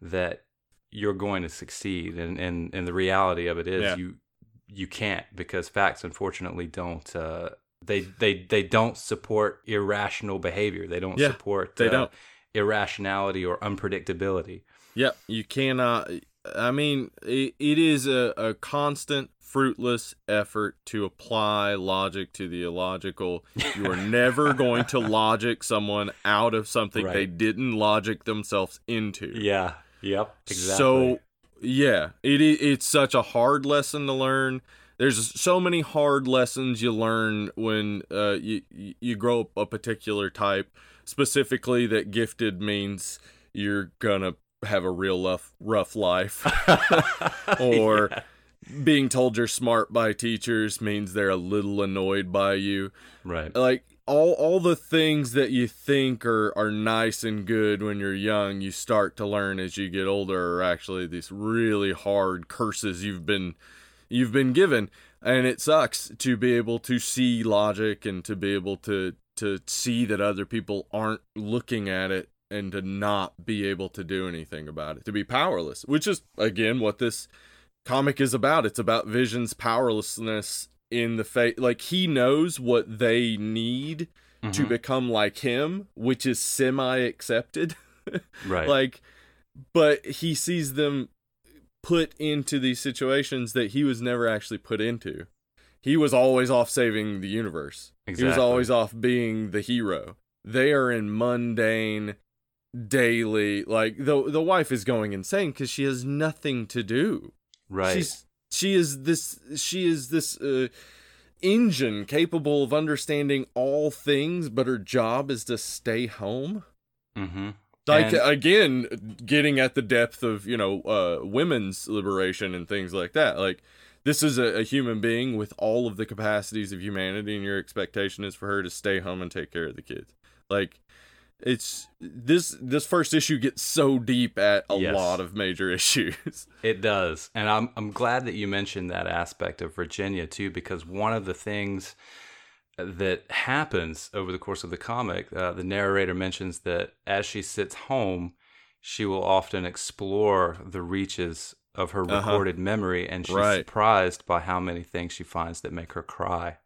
that you're going to succeed and and, and the reality of it is Yeah. you you can't because facts unfortunately don't uh, they they they don't support irrational behavior they don't Yeah, support they uh, don't. irrationality or unpredictability Yep. You cannot. I mean, it, it is a, a constant, fruitless effort to apply logic to the illogical. You are never going to logic someone out of something they didn't logic themselves into. yeah yep exactly So yeah, it it's such a hard lesson to learn. There's so many hard lessons you learn when uh, you you grow up a particular type. Specifically, that gifted means you're gonna have a real rough rough life, or Yeah. being told you're smart by teachers means they're a little annoyed by you right like all all the things that you think are are nice and good when you're young you start to learn as you get older are actually these really hard curses you've been you've been given. And it sucks to be able to see logic and to be able to to see that other people aren't looking at it and to not be able to do anything about it to be powerless which is again what this comic is about. It's about vision's powerlessness in the face like he knows what they need to Mhm. become like him which is semi accepted right. Like but he sees them put into these situations that he was never actually put into. He was always off saving the universe. He was always off being the hero. They are in mundane daily like the the wife is going insane because she has nothing to do. Right. she's she is this she is this uh, engine capable of understanding all things but her job is to stay home. Mm-hmm. like And- again getting at the depth of you know uh women's liberation and things like that. Like this is a, a human being with all of the capacities of humanity and your expectation is for her to stay home and take care of the kids. Like it's this this first issue gets so deep at a Yes. lot of major issues It does. And I'm I'm glad that you mentioned that aspect of Virginia too because one of the things that happens over the course of the comic, uh, the narrator mentions that as she sits home, she will often explore the reaches of her Uh-huh. recorded memory and she's Right. surprised by how many things she finds that make her cry.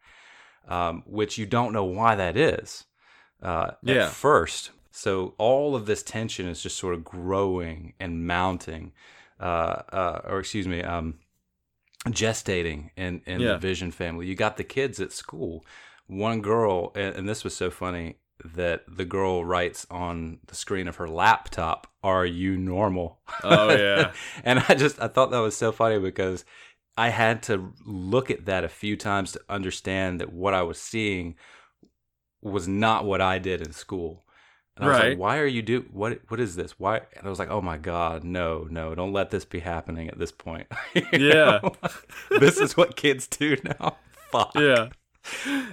Um, which you don't know why that is uh, Yeah. at first. So all of this tension is just sort of growing and mounting, uh, uh, or excuse me, um, gestating in in Yeah. the Vision family. You got the kids at school. One girl, and, and this was so funny that the girl writes on the screen of her laptop, "Are you normal?" oh yeah and I just I thought that was so funny because I had to look at that a few times to understand that what I was seeing was not what I did in school. And I was Right. like, why are you do what what is this? Why and I was like, oh my God, no, no, don't let this be happening at this point. Yeah. this is what kids do now. Fuck. yeah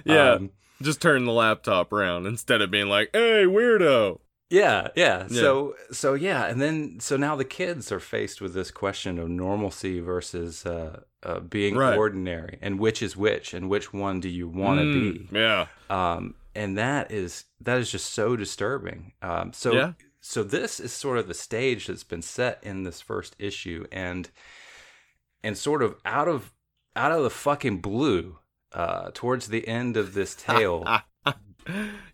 yeah Um, just turn the laptop around instead of being like hey weirdo Yeah, yeah. Yeah. So so yeah, and then so now the kids are faced with this question of normalcy versus uh, uh, being Right. ordinary, and which is which, and which one do you want to Mm, be? yeah Um, and that is that is just so disturbing. Um, so Yeah. so this is sort of the stage that's been set in this first issue, and and sort of out of out of the fucking blue, uh, towards the end of this tale.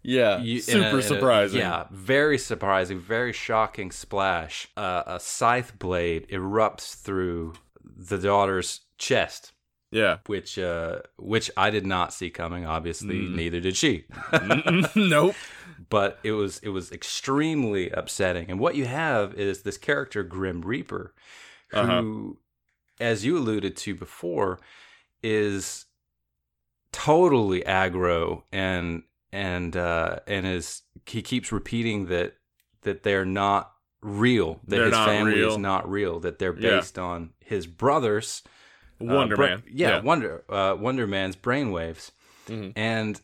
yeah You- in super a- in a- surprising yeah, very surprising, very shocking splash. Uh, a scythe blade erupts through the daughter's chest, yeah which uh, which I did not see coming. Obviously, Mm. neither did she. nope but it was it was extremely upsetting. And what you have is this character Grim Reaper, who, Uh-huh. as you alluded to before, is totally aggro and and uh, and is he keeps repeating that that they're not real, that They're his family real. is not real, that they're Yeah. based on his brothers. Uh, wonder bra- man yeah, Wonder uh, Wonder Man's brainwaves. Mhm. And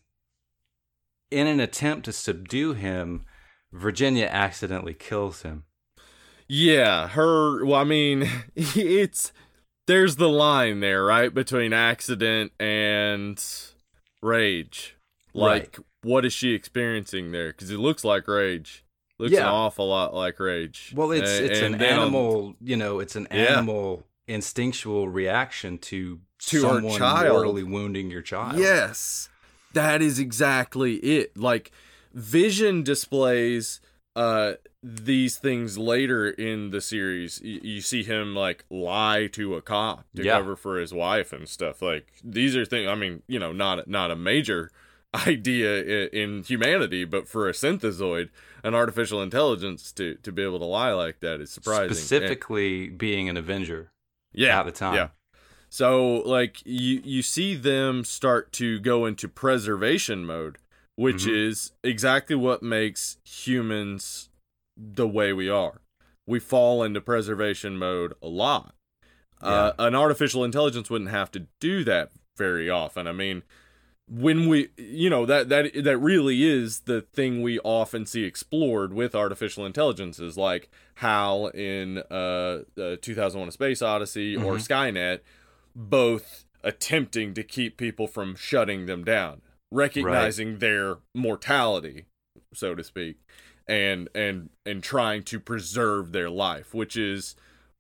in an attempt to subdue him, Virginia accidentally kills him. Yeah, her. Well, I mean, it's there's the line there, right, between accident and rage. Like, what is she experiencing there? Because it looks like rage. Looks an awful lot like rage. Well, it's it's an and on- animal, you know, it's an Yeah. animal instinctual reaction to, To someone child. mortally wounding your child. Yes, that is exactly it. Like Vision displays uh these things later in the series. Y- you see him like lie to a cop to Yeah. cover for his wife and stuff. Like these are things. I mean, you know, not not a major idea i- in humanity, but for a synthezoid, an artificial intelligence to to be able to lie like that is surprising. And- Specifically being an Avenger yeah, at the time. Yeah. So like you you see them start to go into preservation mode, which Mhm. is exactly what makes humans the way we are. We fall into preservation mode a lot. Uh, an artificial intelligence wouldn't have to do that very often. I mean, when we you know that that that really is the thing we often see explored with artificial intelligences like hal in uh, uh 2001 a space odyssey or Mhm. skynet both attempting to keep people from shutting them down recognizing their mortality so to speak and and and trying to preserve their life which is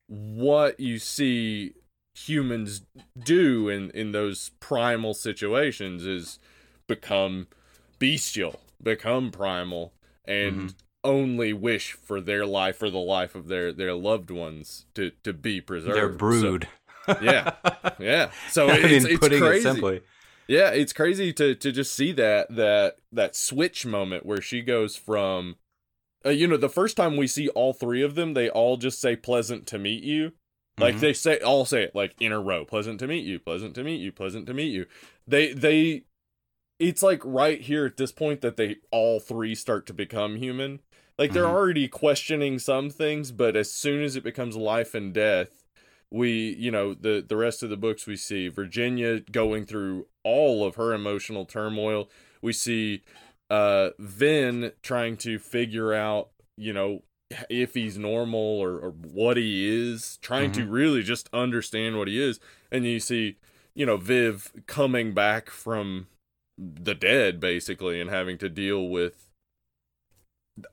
what you see humans do in in those primal situations is become bestial become primal and Mhm. only wish for their life or the life of their their loved ones to to be preserved Their So- brood. yeah yeah so I it's, mean, it's putting crazy it simply. Yeah, it's crazy to to just see that that that switch moment where she goes from uh, you know, the first time we see all three of them, they all just say pleasant to meet you. Like Mhm. they say all say it like in a row. Pleasant to meet you, pleasant to meet you, pleasant to meet you. They they it's like right here at this point that they all three start to become human. Like they're Mhm. already questioning some things, but as soon as it becomes life and death, we you know the the rest of the books we see Virginia going through all of her emotional turmoil. We see uh Vin trying to figure out, you know, if he's normal or, or what he is, trying to really just understand what he is. And you see, you know, Viv coming back from the dead basically and having to deal with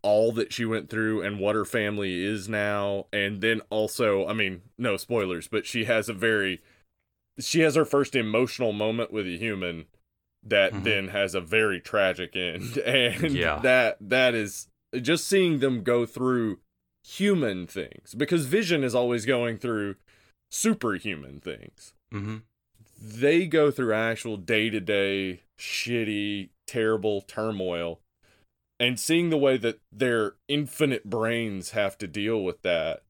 all that she went through and what her family is now and then also i mean no spoilers but she has a very she has her first emotional moment with a human that Mhm. then has a very tragic end and Yeah. that that is just seeing them go through human things because vision is always going through superhuman things Mm-hmm. they go through actual day-to-day shitty terrible turmoil and seeing the way that their infinite brains have to deal with that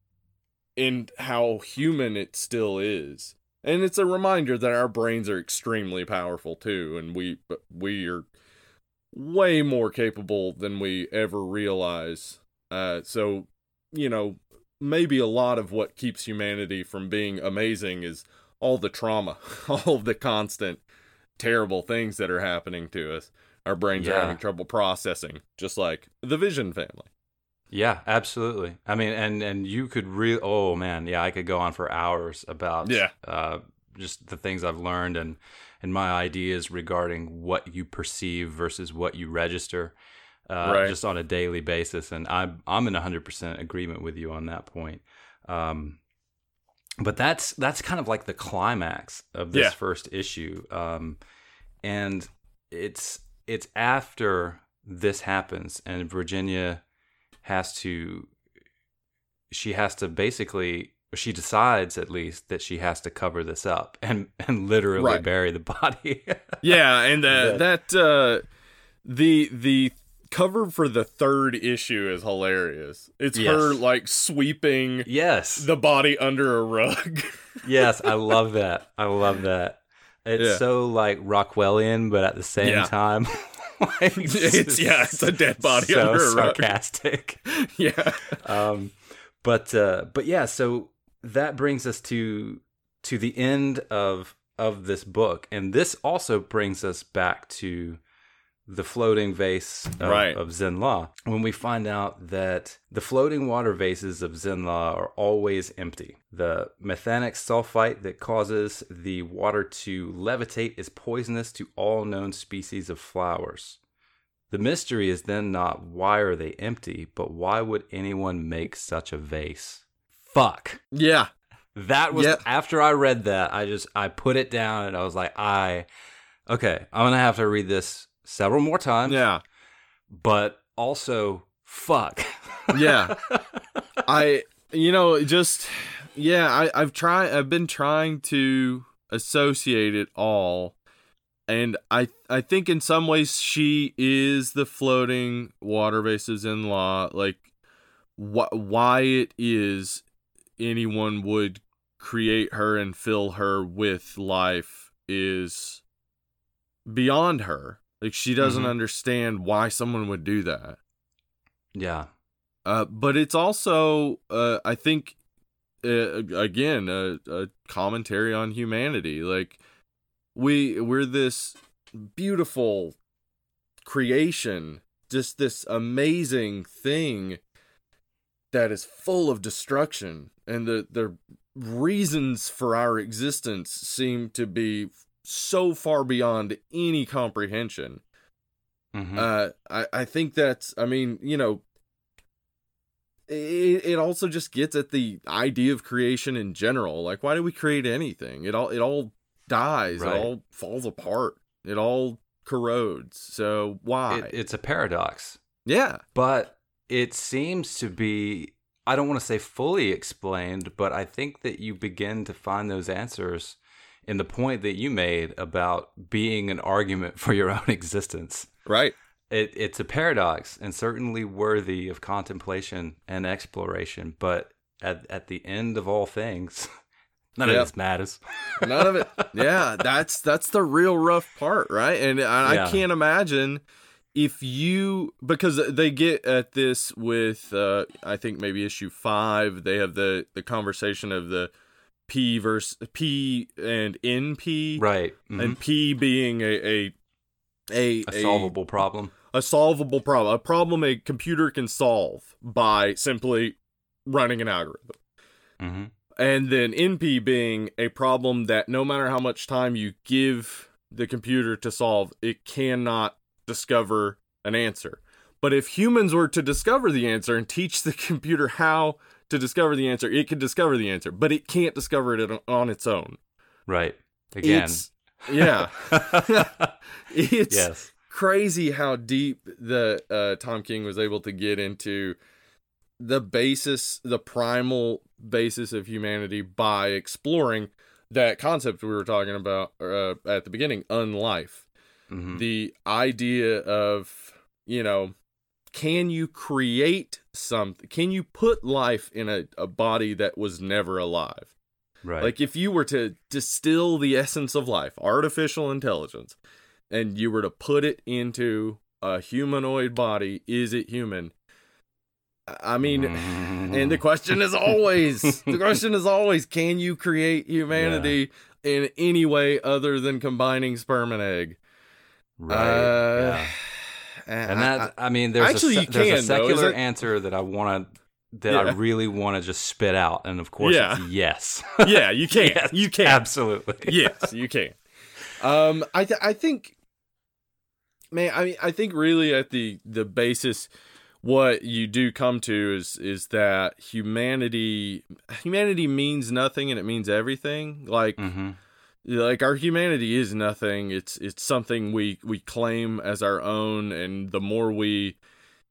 and how human it still is and it's a reminder that our brains are extremely powerful too and we we are way more capable than we ever realize uh so you know maybe a lot of what keeps humanity from being amazing is all the trauma all the constant terrible things that are happening to us our brains are having trouble processing just like the vision family Yeah, absolutely. I mean, and and you could really. Oh man, yeah, I could go on for hours about Yeah. uh, just the things I've learned and and my ideas regarding what you perceive versus what you register, uh, Right. just on a daily basis. And I'm I'm in hundred percent agreement with you on that point. Um, but that's that's kind of like the climax of this Yeah. first issue, um, and it's it's after this happens and Virginia has to she has to basically she decides at least that she has to cover this up and and literally Right. bury the body. yeah and uh, that uh the the cover for the third issue is hilarious it's her like sweeping yes. the body under a rug yes, I love that. I love that. It's Yeah. so like Rockwellian but at the same Yeah. time like, It's- yeah, it's a dead body so under a rug. sarcastic. yeah um, but uh, but yeah, so that brings us to to the end of of this book, and this also brings us back to the floating vase of, Right. of Zenn-La. When we find out that the floating water vases of Zenn-La are always empty, the methanic sulfite that causes the water to levitate is poisonous to all known species of flowers. The mystery is then not why are they empty, but why would anyone make such a vase? Fuck. yeah That was after I read that, I just I put it down and I was like, I okay, I'm gonna have to read this several more times. yeah But also fuck. Yeah. I you know just yeah I I've tried I've been trying to associate it all and I I think in some ways she is the floating water bases in law like wh- why it is anyone would create her and fill her with life is beyond her like she doesn't Mhm. understand why someone would do that yeah. uh, but it's also, uh, I think, uh, again, a, a commentary on humanity. Like we we're this beautiful creation, just this amazing thing that is full of destruction, and the the reasons for our existence seem to be so far beyond any comprehension. Mhm. Uh, I I think that's I mean you know. It, it also just gets at the idea of creation in general. Like, why do we create anything? It all it all dies. Right. It all falls apart. It all corrodes. So why? It, it's a paradox. yeah, but it seems to be i don't want to say fully explained but i think that you begin to find those answers in the point that you made about being an argument for your own existence. Right. It, it's a paradox and certainly worthy of contemplation and exploration. But at, at the end of all things, none Yeah. of this matters. None of it. Yeah, that's that's the real rough part, right? And I, Yeah. I can't imagine if you because they get at this with uh I think maybe issue 5, they have the the conversation of the P versus P and NP right. Mhm. and P being a a a, a solvable problem. a solvable problem, a problem a computer can solve by simply running an algorithm. hmm And then NP being a problem that no matter how much time you give the computer to solve, it cannot discover an answer. But if humans were to discover the answer and teach the computer how to discover the answer, it could discover the answer, but it can't discover it on- its own. Right. Again. It's yeah. it's yes. crazy how deep the uh, Tom King was able to get into the basis, the primal basis of humanity by exploring that concept we were talking about uh, at the beginning, unlife. Hmm The idea of, you know, can you create something? Can you put life in a, a body that was never alive? Right. Like if you were to distill the essence of life, artificial intelligence, and you were to put it into a humanoid body, is it human? I mean, Mm-hmm. and the question is always the question is always can you create humanity in any way other than combining sperm and egg? Right. Uh, yeah. And I- that, I, mean, there's Actually, a, you there's a can, is secular it? answer that I want to, that I really want to just spit out. And of course, Yeah. it's yes. Yeah, you can. Yes, you can. Absolutely. yes, you can. Um, I th- I think, man, I mean, I think really at the the basis, what you do come to is is that humanity humanity means nothing and it means everything. Like hmm like our humanity is nothing. It's it's something we we claim as our own, and the more we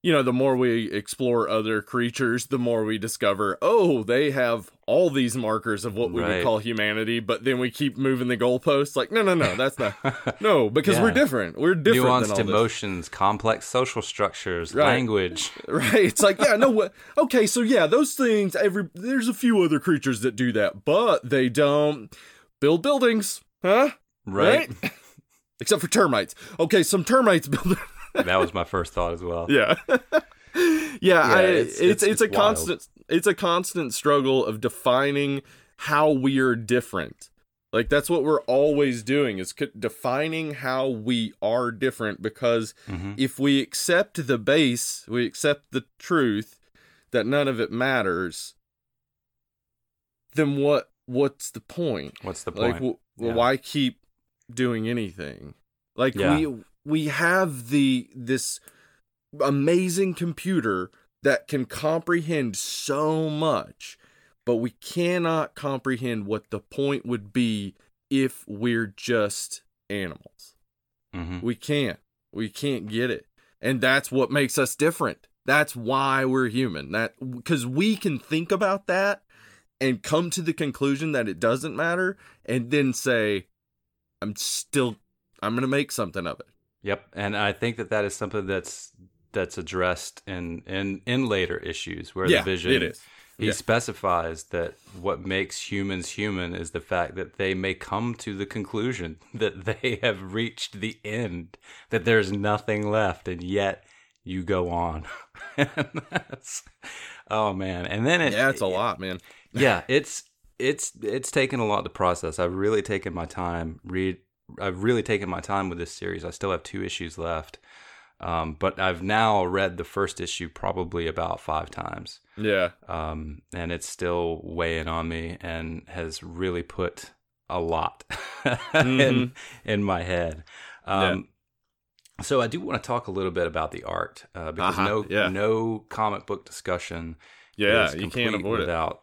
you know, the more we explore other creatures, the more we discover, oh, they have all these markers of what we would call humanity, but then we keep moving the goalposts. Like, no, no, no, that's not. No, because we're different. We're different Nuanced all this. emotions, complex social structures, Right. language. Right. It's like, yeah, no, what? Okay, so yeah, those things. Every there's a few other creatures that do that, but they don't build buildings, huh? Right. Except for termites. Okay, some termites build. that was my first thought as well. yeah. yeah, I, it's- it's it's- it's, a wild. constant it's a constant struggle of defining how we're different. Like that's what we're always doing is c- defining how we are different because Mhm. if we accept the base, we accept the truth that none of it matters, then what what's the point? What's the point? Like w- Yeah. why keep doing anything? Like Yeah. we we have the this amazing computer that can comprehend so much, but we cannot comprehend what the point would be if we're just animals. hmm We can't. We can't get it. And that's what makes us different. That's why we're human. That cuz we can think about that and come to the conclusion that it doesn't matter and then say I'm still I'm going to make something of it. Yep, and I think that that is something that's that's addressed in in in later issues where yeah, the vision it is. he Yeah. specifies that what makes humans human is the fact that they may come to the conclusion that they have reached the end, that there's nothing left, and yet you go on. and that's, oh man, and then it Yeah, it's a lot, man. yeah, it's it's it's taken a lot to process. I've really taken my time. Read. I've really taken my time with this series. I still have two issues left, um, but I've now read the first issue probably about five times, Yeah. um, and it's still weighing on me and has really put a lot in in my head. Um, So I do want to talk a little bit about the art uh, because Uh-huh, no yeah. no comic book discussion Yeah, is you can't avoid it. without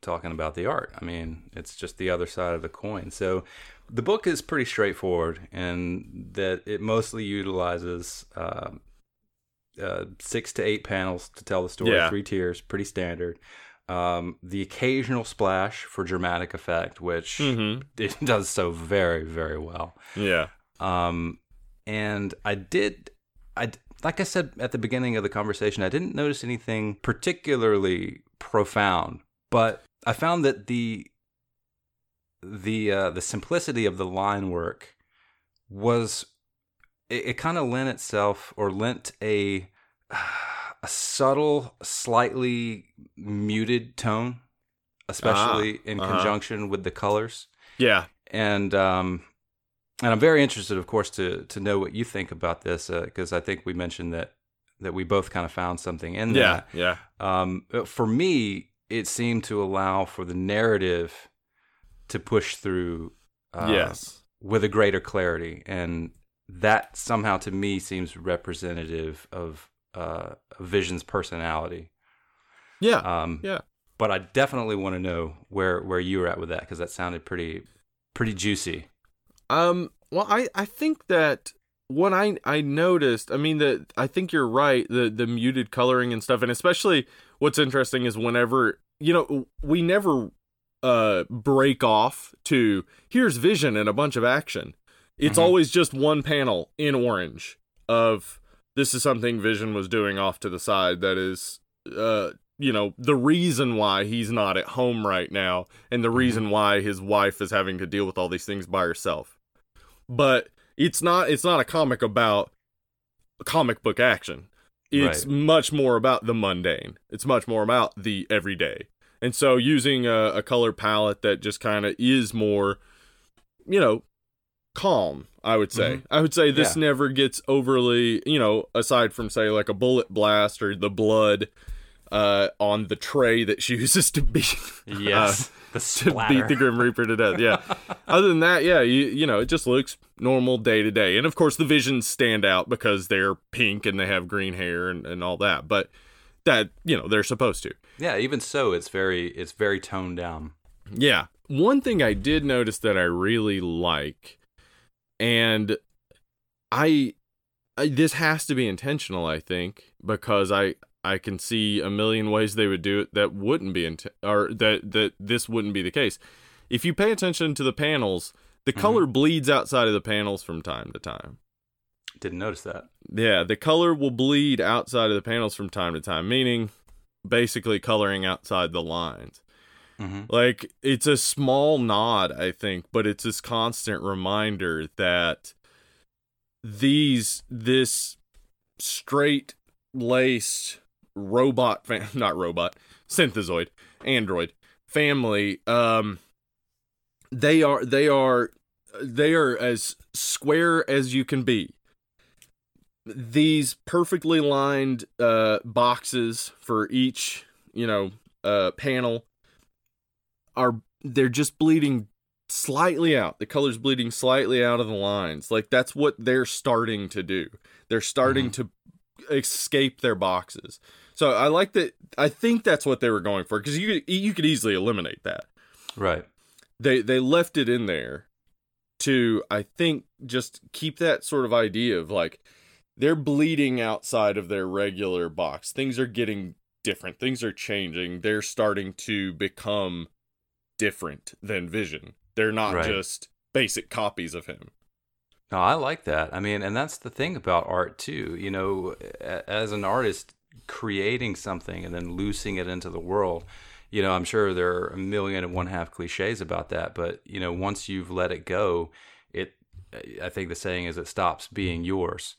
talking about the art. I mean, it's just the other side of the coin. So the book is pretty straightforward in that it mostly utilizes um uh, six to eight panels to tell the story, Yeah. three tiers, pretty standard. Um, the occasional splash for dramatic effect, which Mhm. it does so very, very well. Yeah. Um, and I did, I like I said at the beginning of the conversation, I didn't notice anything particularly profound, but I found that the the uh, the simplicity of the line work was it, it kind of lent itself or lent a a subtle, slightly muted tone, especially in uh-huh. conjunction with the colors Yeah. and um, and I'm very interested, of course, to to know what you think about this because I think we mentioned that that we both kind of found something in Yeah. Yeah. Um, for me, it seemed to allow for the narrative to push through. Uh, yes. with a greater clarity, and that somehow to me seems representative of uh, Vision's personality. Yeah. Um, yeah. but I definitely want to know where where you were at with that because that sounded pretty pretty juicy. Um. Well, I I think that what I I noticed. I mean, that I think you're right. The the muted coloring and stuff, and especially what's interesting is whenever you know we never uh break off to here's vision and a bunch of action. It's Mhm. always just one panel in orange of this is something Vision was doing off to the side that is uh you know the reason why he's not at home right now and the reason why his wife is having to deal with all these things by herself but it's not it's not a comic about comic book action it's Right. much more about the mundane it's much more about the everyday and so using a, a color palette that just kind of is more you know calm i would say Mhm. i would say this Yeah. never gets overly you know aside from say like a bullet blast or the blood uh on the tray that she uses to be Yes, the to beat the Grim Reaper to death. Yeah. Other than that, yeah, you you know, it just looks normal day to day. And of course the visions stand out because they're pink and they have green hair and, and all that. But that, you know, they're supposed to. yeah, even so, it's very it's very toned down. Yeah. One thing I did notice that I really like, and I, I this has to be intentional, I think, because I I can see a million ways they would do it that wouldn't be int- or that that this wouldn't be the case. If you pay attention to the panels, the color bleeds outside of the panels from time to time. Didn't notice that. Yeah, the color will bleed outside of the panels from time to time, meaning basically coloring outside the lines. hmm Like it's a small nod, I think, but it's this constant reminder that these this straight laced robot fam- not robot synthezoid android family um they are they are they are as square as you can be. These perfectly lined uh boxes for each you know uh panel are they're just bleeding slightly out. The color's bleeding slightly out of the lines. Like that's what they're starting to do. They're starting to escape their boxes so i like that i think that's what they were going for because you could you could easily eliminate that Right. they they left it in there to I think just keep that sort of idea of like they're bleeding outside of their regular box. Things are getting different. Things are changing. They're starting to become different than Vision. They're not Right. just basic copies of him. No, I like that. I mean, and that's the thing about art too. You know, as an artist creating something and then loosing it into the world, you know, I'm sure there are a million and one half cliches about that, but you know, once you've let it go, it I think the saying is it stops being yours.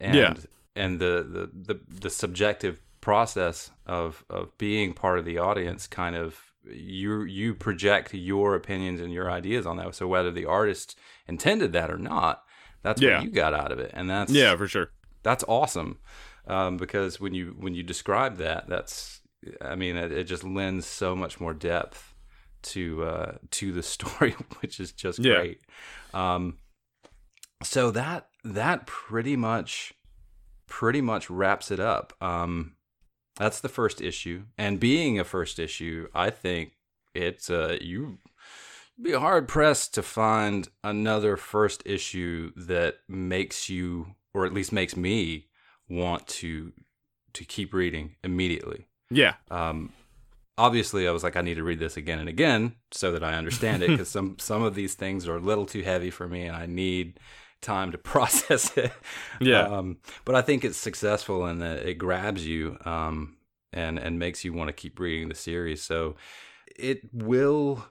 And Yeah. and the, the the the subjective process of of being part of the audience kind of you you project your opinions and your ideas on that so whether the artist intended that or not that's Yeah. what you got out of it and that's Yeah, for sure. that's awesome um, because when you when you describe that that's i mean it, it just lends so much more depth to uh to the story which is just Yeah. great. Um so that that pretty much pretty much wraps it up. Um that's the first issue. And being a first issue i think it's uh you be hard pressed to find another first issue that makes you or at least makes me want to to keep reading immediately Yeah. um obviously, I was like, I need to read this again and again so that I understand it because some some of these things are a little too heavy for me, and I need time to process it. Yeah. Um, but I think it's successful and it, it grabs you um, and and makes you want to keep reading the series. So it will,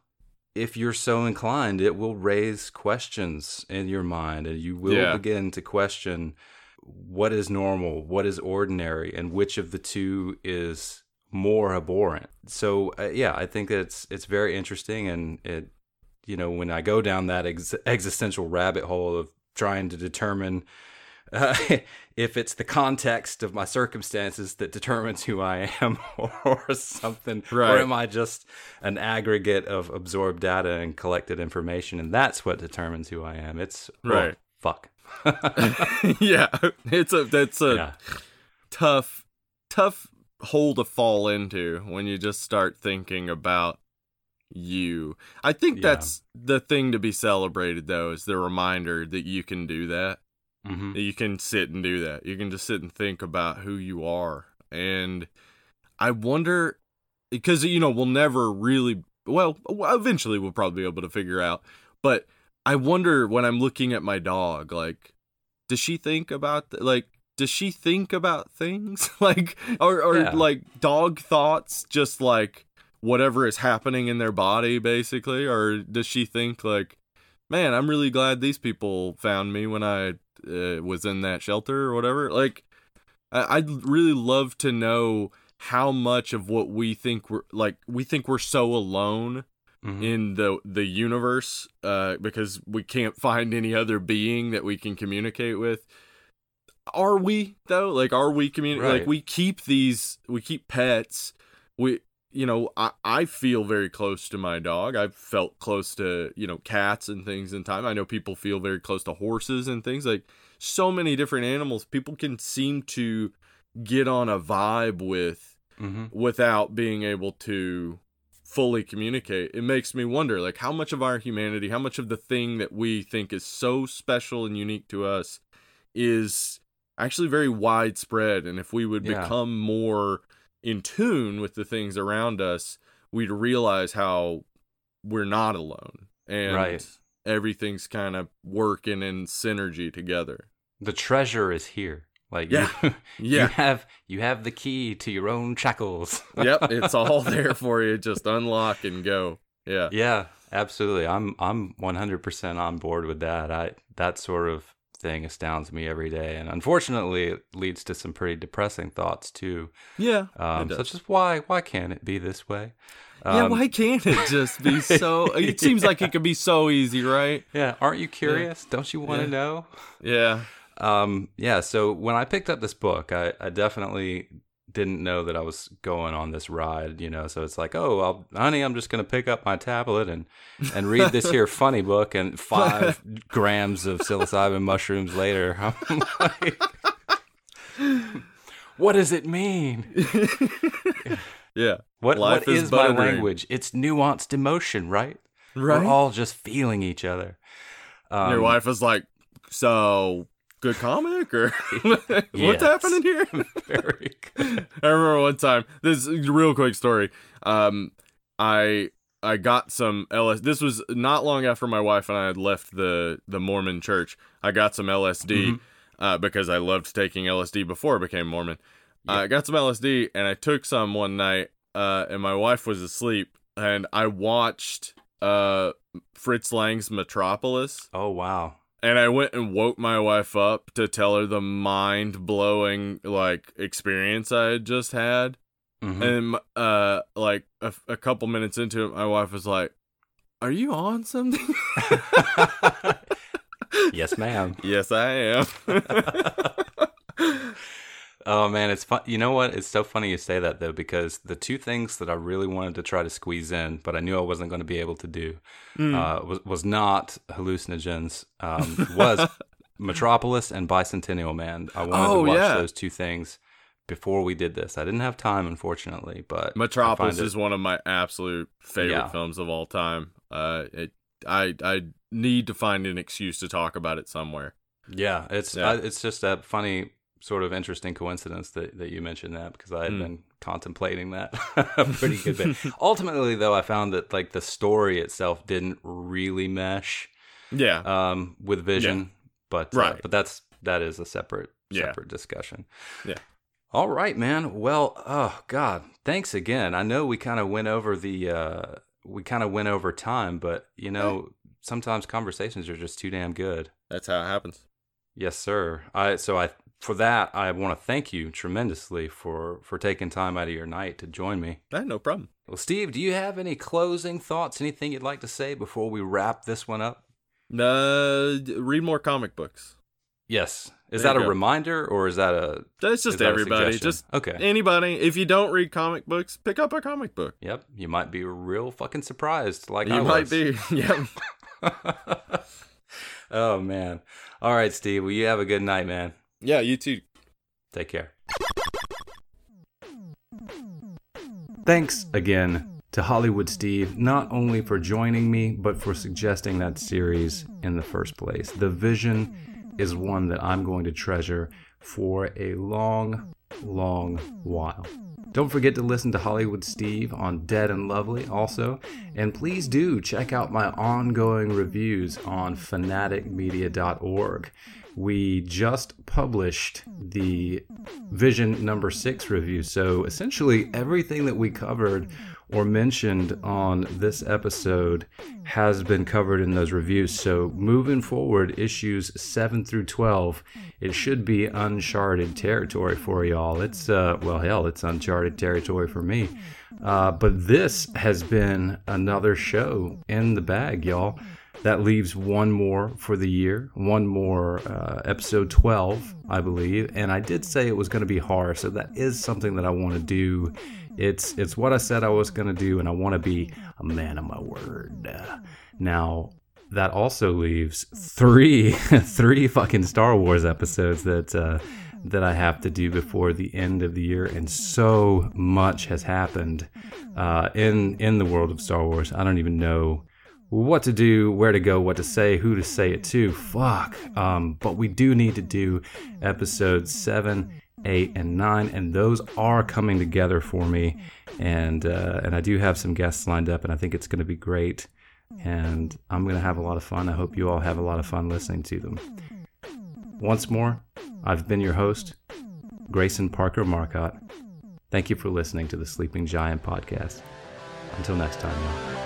if you're so inclined, it will raise questions in your mind, and you will Yeah. begin to question what is normal, what is ordinary, and which of the two is more abhorrent. So uh, yeah, I think it's it's very interesting, and it you know when I go down that ex- existential rabbit hole of trying to determine uh, if it's the context of my circumstances that determines who I am or something, or am I just an aggregate of absorbed data and collected information, and that's what determines who I am. It's oh, Right. fuck. yeah, it's a that's a yeah. tough tough hole to fall into when you just start thinking about you. I think Yeah. that's the thing to be celebrated though is the reminder that you can do that. hmm that you can sit and do that. You can just sit and think about who you are. And I wonder because you know, we'll never really well, eventually we'll probably be able to figure out. But I wonder when I'm looking at my dog like does she think about th- like does she think about things? Like or or Yeah. like dog thoughts just like whatever is happening in their body basically? Or does she think like man i'm really glad these people found me when i uh, was in that shelter or whatever? Like I- i'd really love to know how much of what we think we're like we think we're so alone Mhm. in the the universe uh because we can't find any other being that we can communicate with are we though like are we communi- Right. like we keep these we keep pets we you know I, I feel very close to my dog i've felt close to you know cats and things in time i know people feel very close to horses and things like so many different animals people can seem to get on a vibe with Mhm. without being able to fully communicate it makes me wonder like how much of our humanity how much of the thing that we think is so special and unique to us is actually very widespread and if we would Yeah. become more in tune with the things around us we'd realize how we're not alone and Right. everything's kind of working in synergy together The treasure is here. Like Yeah. you, Yeah. you have you have the key to your own shackles. yep it's all there for you just unlock and go yeah Yeah, absolutely. I'm I'm 100% on board with that. I that sort of thing astounds me every day, and unfortunately, it leads to some pretty depressing thoughts too. yeah Um, such as why why can't it be this way? yeah, Um, why can't it just be so? It seems like it could be so easy, right? Yeah, aren't you curious? Don't you want to Yeah. know? Yeah, Um, yeah, so when I picked up this book, I, I definitely didn't know that I was going on this ride, you know. So it's like, oh, I'll, honey, I'm just gonna pick up my tablet and and read this here funny book, and five grams of psilocybin mushrooms later, I'm like, what does it mean? yeah, What Life what is is, my language? It's nuanced emotion, right? right. We're all just feeling each other. Um, Your wife is like, "So good comic or what's Yes. happening here?" very good. I remember one time. This is a real quick story. Um, I I got some LS. This was not long after my wife and I had left the the Mormon church. I got some LSD Mhm. uh, because I loved taking LSD before I became Mormon. Yeah. I got some LSD and I took some one night. Uh, and my wife was asleep, and I watched uh Fritz Lang's Metropolis Oh wow. And I went and woke my wife up to tell her the mind blowing like experience I had just had. Mhm. And uh, like a, a couple minutes into it, my wife was like, "Are you on something?" yes, ma'am. yes, I am. Oh man, it's fun. You know what? It's so funny you say that though, because the two things that I really wanted to try to squeeze in, but I knew I wasn't going to be able to do, Mm. uh, was was not hallucinogens. Um, was Metropolis and Bicentennial Man. I wanted Oh, to watch yeah. those two things before we did this. I didn't have time, unfortunately, but Metropolis it- is one of my absolute favorite Yeah. films of all time. Uh, it, I I need to find an excuse to talk about it somewhere. Yeah, it's Yeah. I, it's just a funny sort of interesting coincidence that, that you mentioned that because I had Mm. been contemplating that a pretty good bit. Ultimately, though, I found that like the story itself didn't really mesh Yeah. um, with Vision, but uh, Right. but that's that is a separate Yeah. separate discussion. Yeah. All right, man. Well, oh God, thanks again. I know we kind of went over the uh, we kind of went over time, but you know sometimes conversations are just too damn good. That's how it happens. Yes, sir. I so I for that I want to thank you tremendously for for taking time out of your night to join me. Eh, no problem. Well, Steve, do you have any closing thoughts? Anything you'd like to say before we wrap this one up? Uh, read more comic books. Yes. Is There that a go. reminder or is that a That's just everybody. Just okay? anybody. If you don't read comic books, pick up a comic book. Yep. You might be real fucking surprised, like you I might was. be. Yep. oh man. All right, Steve. Well, you have a good night, man. Yeah. You too. Take care. Thanks again to Hollywood Steve, not only for joining me, but for suggesting that series in the first place. The Vision is one that I'm going to treasure for a long, long while. Don't forget to listen to Hollywood Steve on Dead and Lovely also. And please do check out my ongoing reviews on fanaticmedia.org. We just published the Vision number six review. So essentially, everything that we covered or mentioned on this episode has been covered in those reviews. So moving forward, issues seven through 12, it should be uncharted territory for y'all. It's, uh, well, hell, it's uncharted territory for me. Uh, but this has been another show in the bag, y'all. That leaves one more for the year, one more uh, episode 12, I believe. And I did say it was going to be hard, so that is something that I want to do. It's it's what I said I was going to do, and I want to be a man of my word. Now that also leaves three three fucking Star Wars episodes that uh, that I have to do before the end of the year, and so much has happened uh, in in the world of Star Wars. I don't even know what to do, where to go, what to say, who to say it to. Fuck. Um, but we do need to do episodes seven, eight, and nine, and those are coming together for me. And uh, and I do have some guests lined up, and I think it's going to be great. And I'm going to have a lot of fun. I hope you all have a lot of fun listening to them. Once more, I've been your host, Grayson Parker Marcotte. Thank you for listening to the Sleeping Giant podcast. Until next time, y'all.